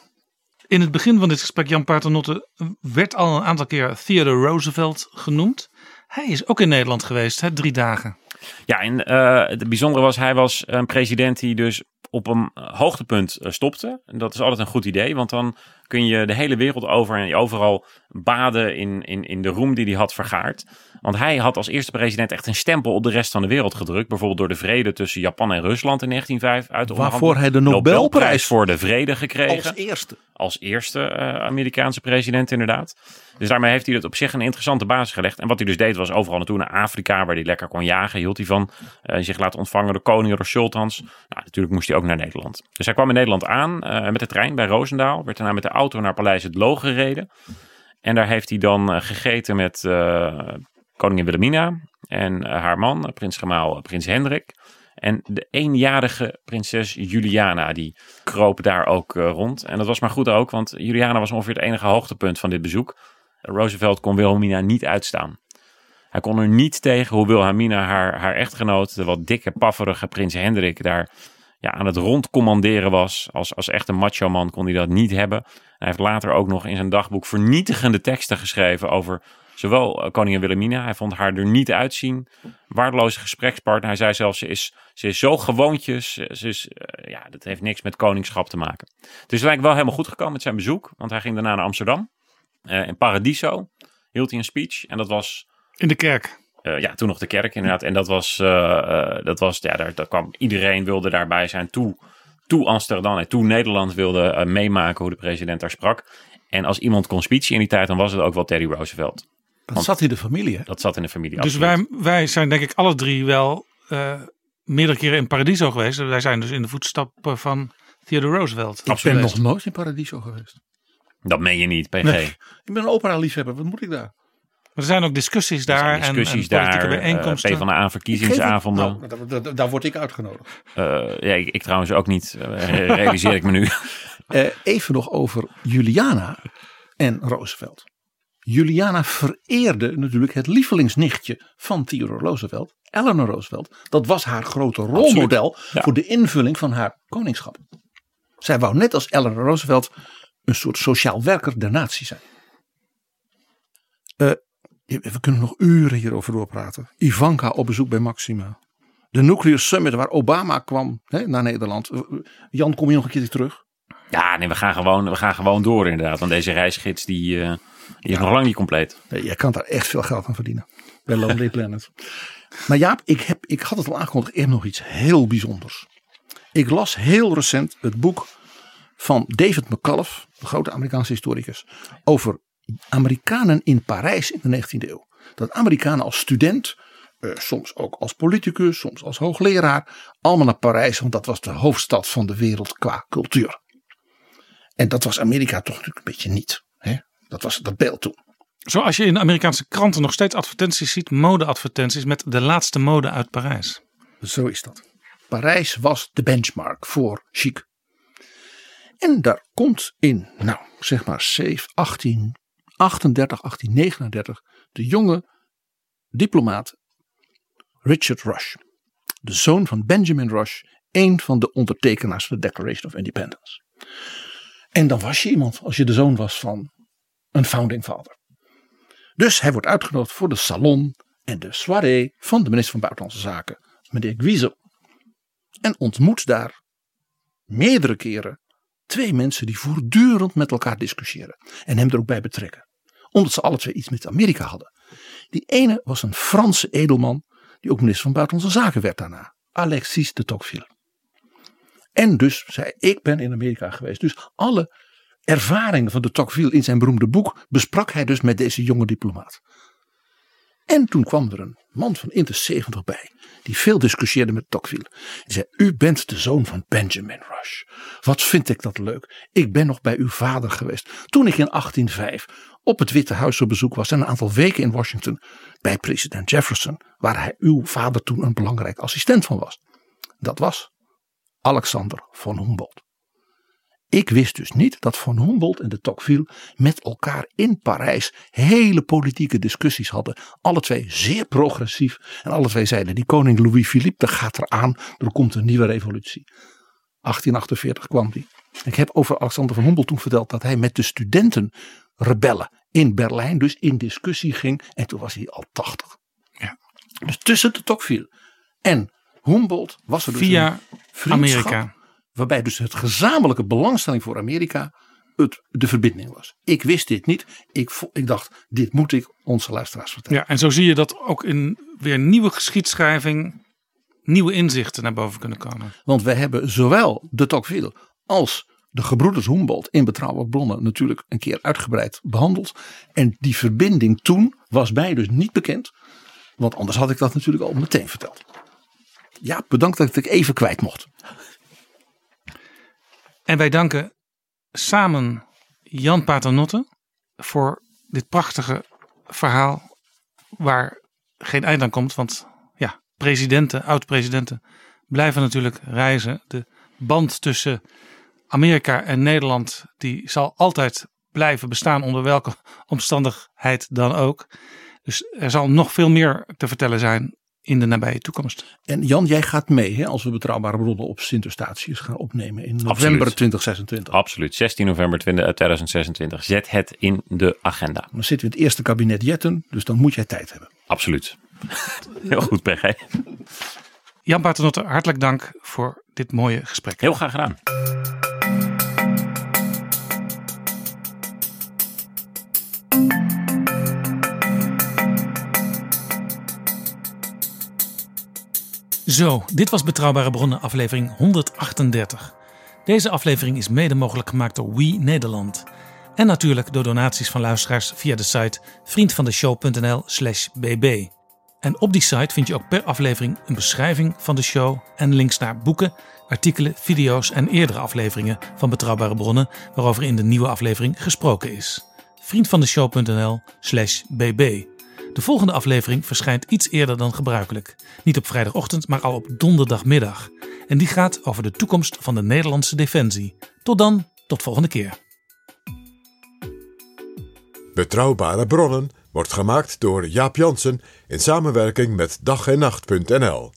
[SPEAKER 3] In het begin van dit gesprek, Jan Paternotte, werd al een aantal keer Theodore Roosevelt genoemd. Hij is ook in Nederland geweest, hè, drie dagen.
[SPEAKER 5] Ja, en eh, het bijzondere was, hij was een president die dus op een hoogtepunt stopte. En dat is altijd een goed idee, want dan kun je de hele wereld over en overal baden in, in, in de roem die hij had vergaard. Want hij had als eerste president echt een stempel op de rest van de wereld gedrukt. Bijvoorbeeld door de vrede tussen Japan en Rusland in 1905 uit
[SPEAKER 4] Waarvoor hij de. Nobelprijs
[SPEAKER 5] voor de vrede gekregen.
[SPEAKER 4] Als eerste.
[SPEAKER 5] als eerste eh, Amerikaanse president inderdaad. Dus daarmee heeft hij het op zich een interessante basis gelegd. En wat hij dus deed was overal naartoe naar Afrika, waar hij lekker kon jagen. Hield hij van eh, zich laten ontvangen door koningen, door sultans. Nou, natuurlijk moest hij ook naar Nederland. Dus hij kwam in Nederland aan eh, met de trein bij Roosendaal. Werd daarna met de auto naar Paleis het Loo gereden. En daar heeft hij dan gegeten met koningin Wilhelmina en eh, haar man, prins Gemaal, prins Hendrik. En de eenjarige prinses Juliana, die kroop daar ook eh, rond. En dat was maar goed ook, want Juliana was ongeveer het enige hoogtepunt van dit bezoek. Roosevelt kon Wilhelmina niet uitstaan. Hij kon er niet tegen hoe Wilhelmina haar, haar echtgenoot, de wat dikke, pafferige prins Hendrik, daar ja, aan het rondcommanderen was. Als, als echte macho man kon hij dat niet hebben. Hij heeft later ook nog in zijn dagboek vernietigende teksten geschreven over zowel eh, koningin Wilhelmina. Hij vond haar er niet uitzien. Waardeloze gesprekspartner. Hij zei zelfs, ze is, ze is zo gewoontjes. Ze is, eh, ja, dat heeft niks met koningschap te maken. Het is lijkt wel helemaal goed gekomen met zijn bezoek. Want hij ging daarna naar Amsterdam. Eh, in Paradiso hield hij een speech. En dat was
[SPEAKER 3] In de kerk.
[SPEAKER 5] ja, toen nog de kerk inderdaad. En dat was, dat was ja, daar, daar kwam iedereen wilde daarbij zijn. Toe, toe Amsterdam en toe Nederland wilde meemaken hoe de president daar sprak. En als iemand kon speechen in die tijd, dan was het ook wel Teddy Roosevelt.
[SPEAKER 4] Dat zat in de familie. Hè?
[SPEAKER 5] Dat zat in de familie.
[SPEAKER 3] Dus
[SPEAKER 5] absoluut.
[SPEAKER 3] wij, wij zijn denk ik alle drie wel eh, meerdere keren in Paradiso geweest. Wij zijn dus in de voetstappen van Theodore Roosevelt.
[SPEAKER 4] Ik ben nog nooit in Paradiso geweest.
[SPEAKER 5] Dat meen je niet, PG.
[SPEAKER 4] Nee, ik ben een opera-liefhebber. Wat moet ik daar?
[SPEAKER 3] Maar er zijn ook discussies daar
[SPEAKER 5] Er zijn discussies
[SPEAKER 3] en,
[SPEAKER 5] daar, eh,
[SPEAKER 3] bijeenkomsten.
[SPEAKER 5] PvdA verkiezingsavonden.
[SPEAKER 4] Nou, daar, daar, daar word ik uitgenodigd.
[SPEAKER 5] Eh, ja, ik, ik trouwens ook niet, realiseer ik me nu. *laughs*
[SPEAKER 4] Eh, even nog over Juliana en Roosevelt. Juliana vereerde natuurlijk het lievelingsnichtje van Theodore Roosevelt, Eleanor Roosevelt. Dat was haar grote rolmodel
[SPEAKER 5] Ja.
[SPEAKER 4] voor de invulling van haar koningschap. Zij wou net als Eleanor Roosevelt een soort sociaal werker der natie zijn. Eh, we kunnen nog uren hierover doorpraten. Ivanka op bezoek bij Maxima. De Nuclear Summit waar Obama kwam hè, naar Nederland. Eh, Jan, kom je nog een keer terug?
[SPEAKER 5] Ja, nee, we gaan gewoon, we gaan gewoon door inderdaad. Want deze reisgids die, eh, die is nog lang niet compleet.
[SPEAKER 4] Jij kan daar echt veel geld aan verdienen. Bij Lonely Planet. Maar Jaap, ik, heb, ik had het al aangekondigd. Ik heb nog iets heel bijzonders. Ik las heel recent het boek van David McCullough, de grote Amerikaanse historicus, over Amerikanen in Parijs in de 19e eeuw. Dat Amerikanen als student, eh, soms ook als politicus, soms als hoogleraar, allemaal naar Parijs, want dat was de hoofdstad van de wereld qua cultuur. En dat was Amerika toch natuurlijk een beetje niet. Dat was dat beeld toen.
[SPEAKER 3] Zoals je in de Amerikaanse kranten nog steeds advertenties ziet, modeadvertenties met de laatste mode uit Parijs.
[SPEAKER 4] Zo is dat. Parijs was de benchmark voor chic. En daar komt in, nou zeg maar 1838, 1839, de jonge diplomaat Richard Rush. De zoon van Benjamin Rush, een van de ondertekenaars van de Declaration of Independence. En dan was je iemand als je de zoon was van een founding father. Dus hij wordt uitgenodigd voor de salon en de soirée van de minister van Buitenlandse Zaken, meneer Guizot. En ontmoet daar meerdere keren twee mensen die voortdurend met elkaar discussiëren. En hem er ook bij betrekken. Omdat ze alle twee iets met Amerika hadden. Die ene was een Franse edelman die ook minister van Buitenlandse Zaken werd daarna. Alexis de Tocqueville. En dus zei ik ben in Amerika geweest. Dus alle ervaringen van de Tocqueville in zijn beroemde boek besprak hij dus met deze jonge diplomaat. En toen kwam er een man van in de 70 bij, die veel discussieerde met Tocqueville. Hij zei: U bent de zoon van Benjamin Rush. Wat vind ik dat leuk? Ik ben nog bij uw vader geweest. Toen ik in 1805 op het Witte Huis op bezoek was en een aantal weken in Washington bij president Jefferson, waar hij uw vader toen een belangrijk assistent van was. Dat was Alexander von Humboldt. Ik wist dus niet dat Von Humboldt en de Tocqueville met elkaar in Parijs hele politieke discussies hadden. Alle twee zeer progressief. En alle twee zeiden: die koning Louis-Philippe, dat gaat eraan. Er komt een nieuwe revolutie. 1848 kwam die. Ik heb over Alexander van Humboldt toen verteld dat hij met de studenten rebellen in Berlijn dus in discussie ging. En toen was hij al 80.
[SPEAKER 3] Ja.
[SPEAKER 4] Dus tussen de Tocqueville en Humboldt was er dus
[SPEAKER 3] Via Amerika.
[SPEAKER 4] Waarbij dus het gezamenlijke belangstelling voor Amerika het, de verbinding was. Ik wist dit niet. Ik, ik dacht, dit moet ik onze luisteraars vertellen.
[SPEAKER 3] Ja, en zo zie je dat ook in weer nieuwe geschiedschrijving nieuwe inzichten naar boven kunnen komen.
[SPEAKER 4] Want we hebben zowel de Tocqueville als de gebroeders Humboldt in betrouwbare bronnen natuurlijk een keer uitgebreid behandeld. En die verbinding toen was mij dus niet bekend. Want anders had ik dat natuurlijk al meteen verteld. Ja, bedankt dat ik het even kwijt mocht.
[SPEAKER 3] En wij danken samen Jan Paternotte voor dit prachtige verhaal waar geen eind aan komt. Want ja, presidenten, oud-presidenten blijven natuurlijk reizen. De band tussen Amerika en Nederland die zal altijd blijven bestaan onder welke omstandigheid dan ook. Dus er zal nog veel meer te vertellen zijn in de nabije toekomst.
[SPEAKER 4] En Jan, jij gaat mee hè, als we betrouwbare bronnen op Sint Eustatius gaan opnemen in november
[SPEAKER 5] Absoluut.
[SPEAKER 4] 2026.
[SPEAKER 5] Absoluut. 16 november 20, eh, 2026. Zet het in de agenda.
[SPEAKER 4] Dan zitten we in het eerste kabinet Jetten, dus dan moet jij tijd hebben.
[SPEAKER 5] Absoluut. *laughs* Heel goed, PG.
[SPEAKER 3] Jan Paternotte, hartelijk dank voor dit mooie gesprek.
[SPEAKER 5] Heel graag gedaan.
[SPEAKER 3] Zo, dit was Betrouwbare Bronnen aflevering 138. Deze aflevering is mede mogelijk gemaakt door We Nederland. En natuurlijk door donaties van luisteraars via de site vriendvandeshow.nl slash bb. En op die site vind je ook per aflevering een beschrijving van de show en links naar boeken, artikelen, video's en eerdere afleveringen van Betrouwbare Bronnen waarover in de nieuwe aflevering gesproken is. vriendvandeshow.nl slash bb. De volgende aflevering verschijnt iets eerder dan gebruikelijk. Niet op vrijdagochtend, maar al op donderdagmiddag. En die gaat over de toekomst van de Nederlandse defensie. Tot dan, tot volgende keer.
[SPEAKER 2] Betrouwbare bronnen wordt gemaakt door Jaap Jansen in samenwerking met dag en nacht.nl.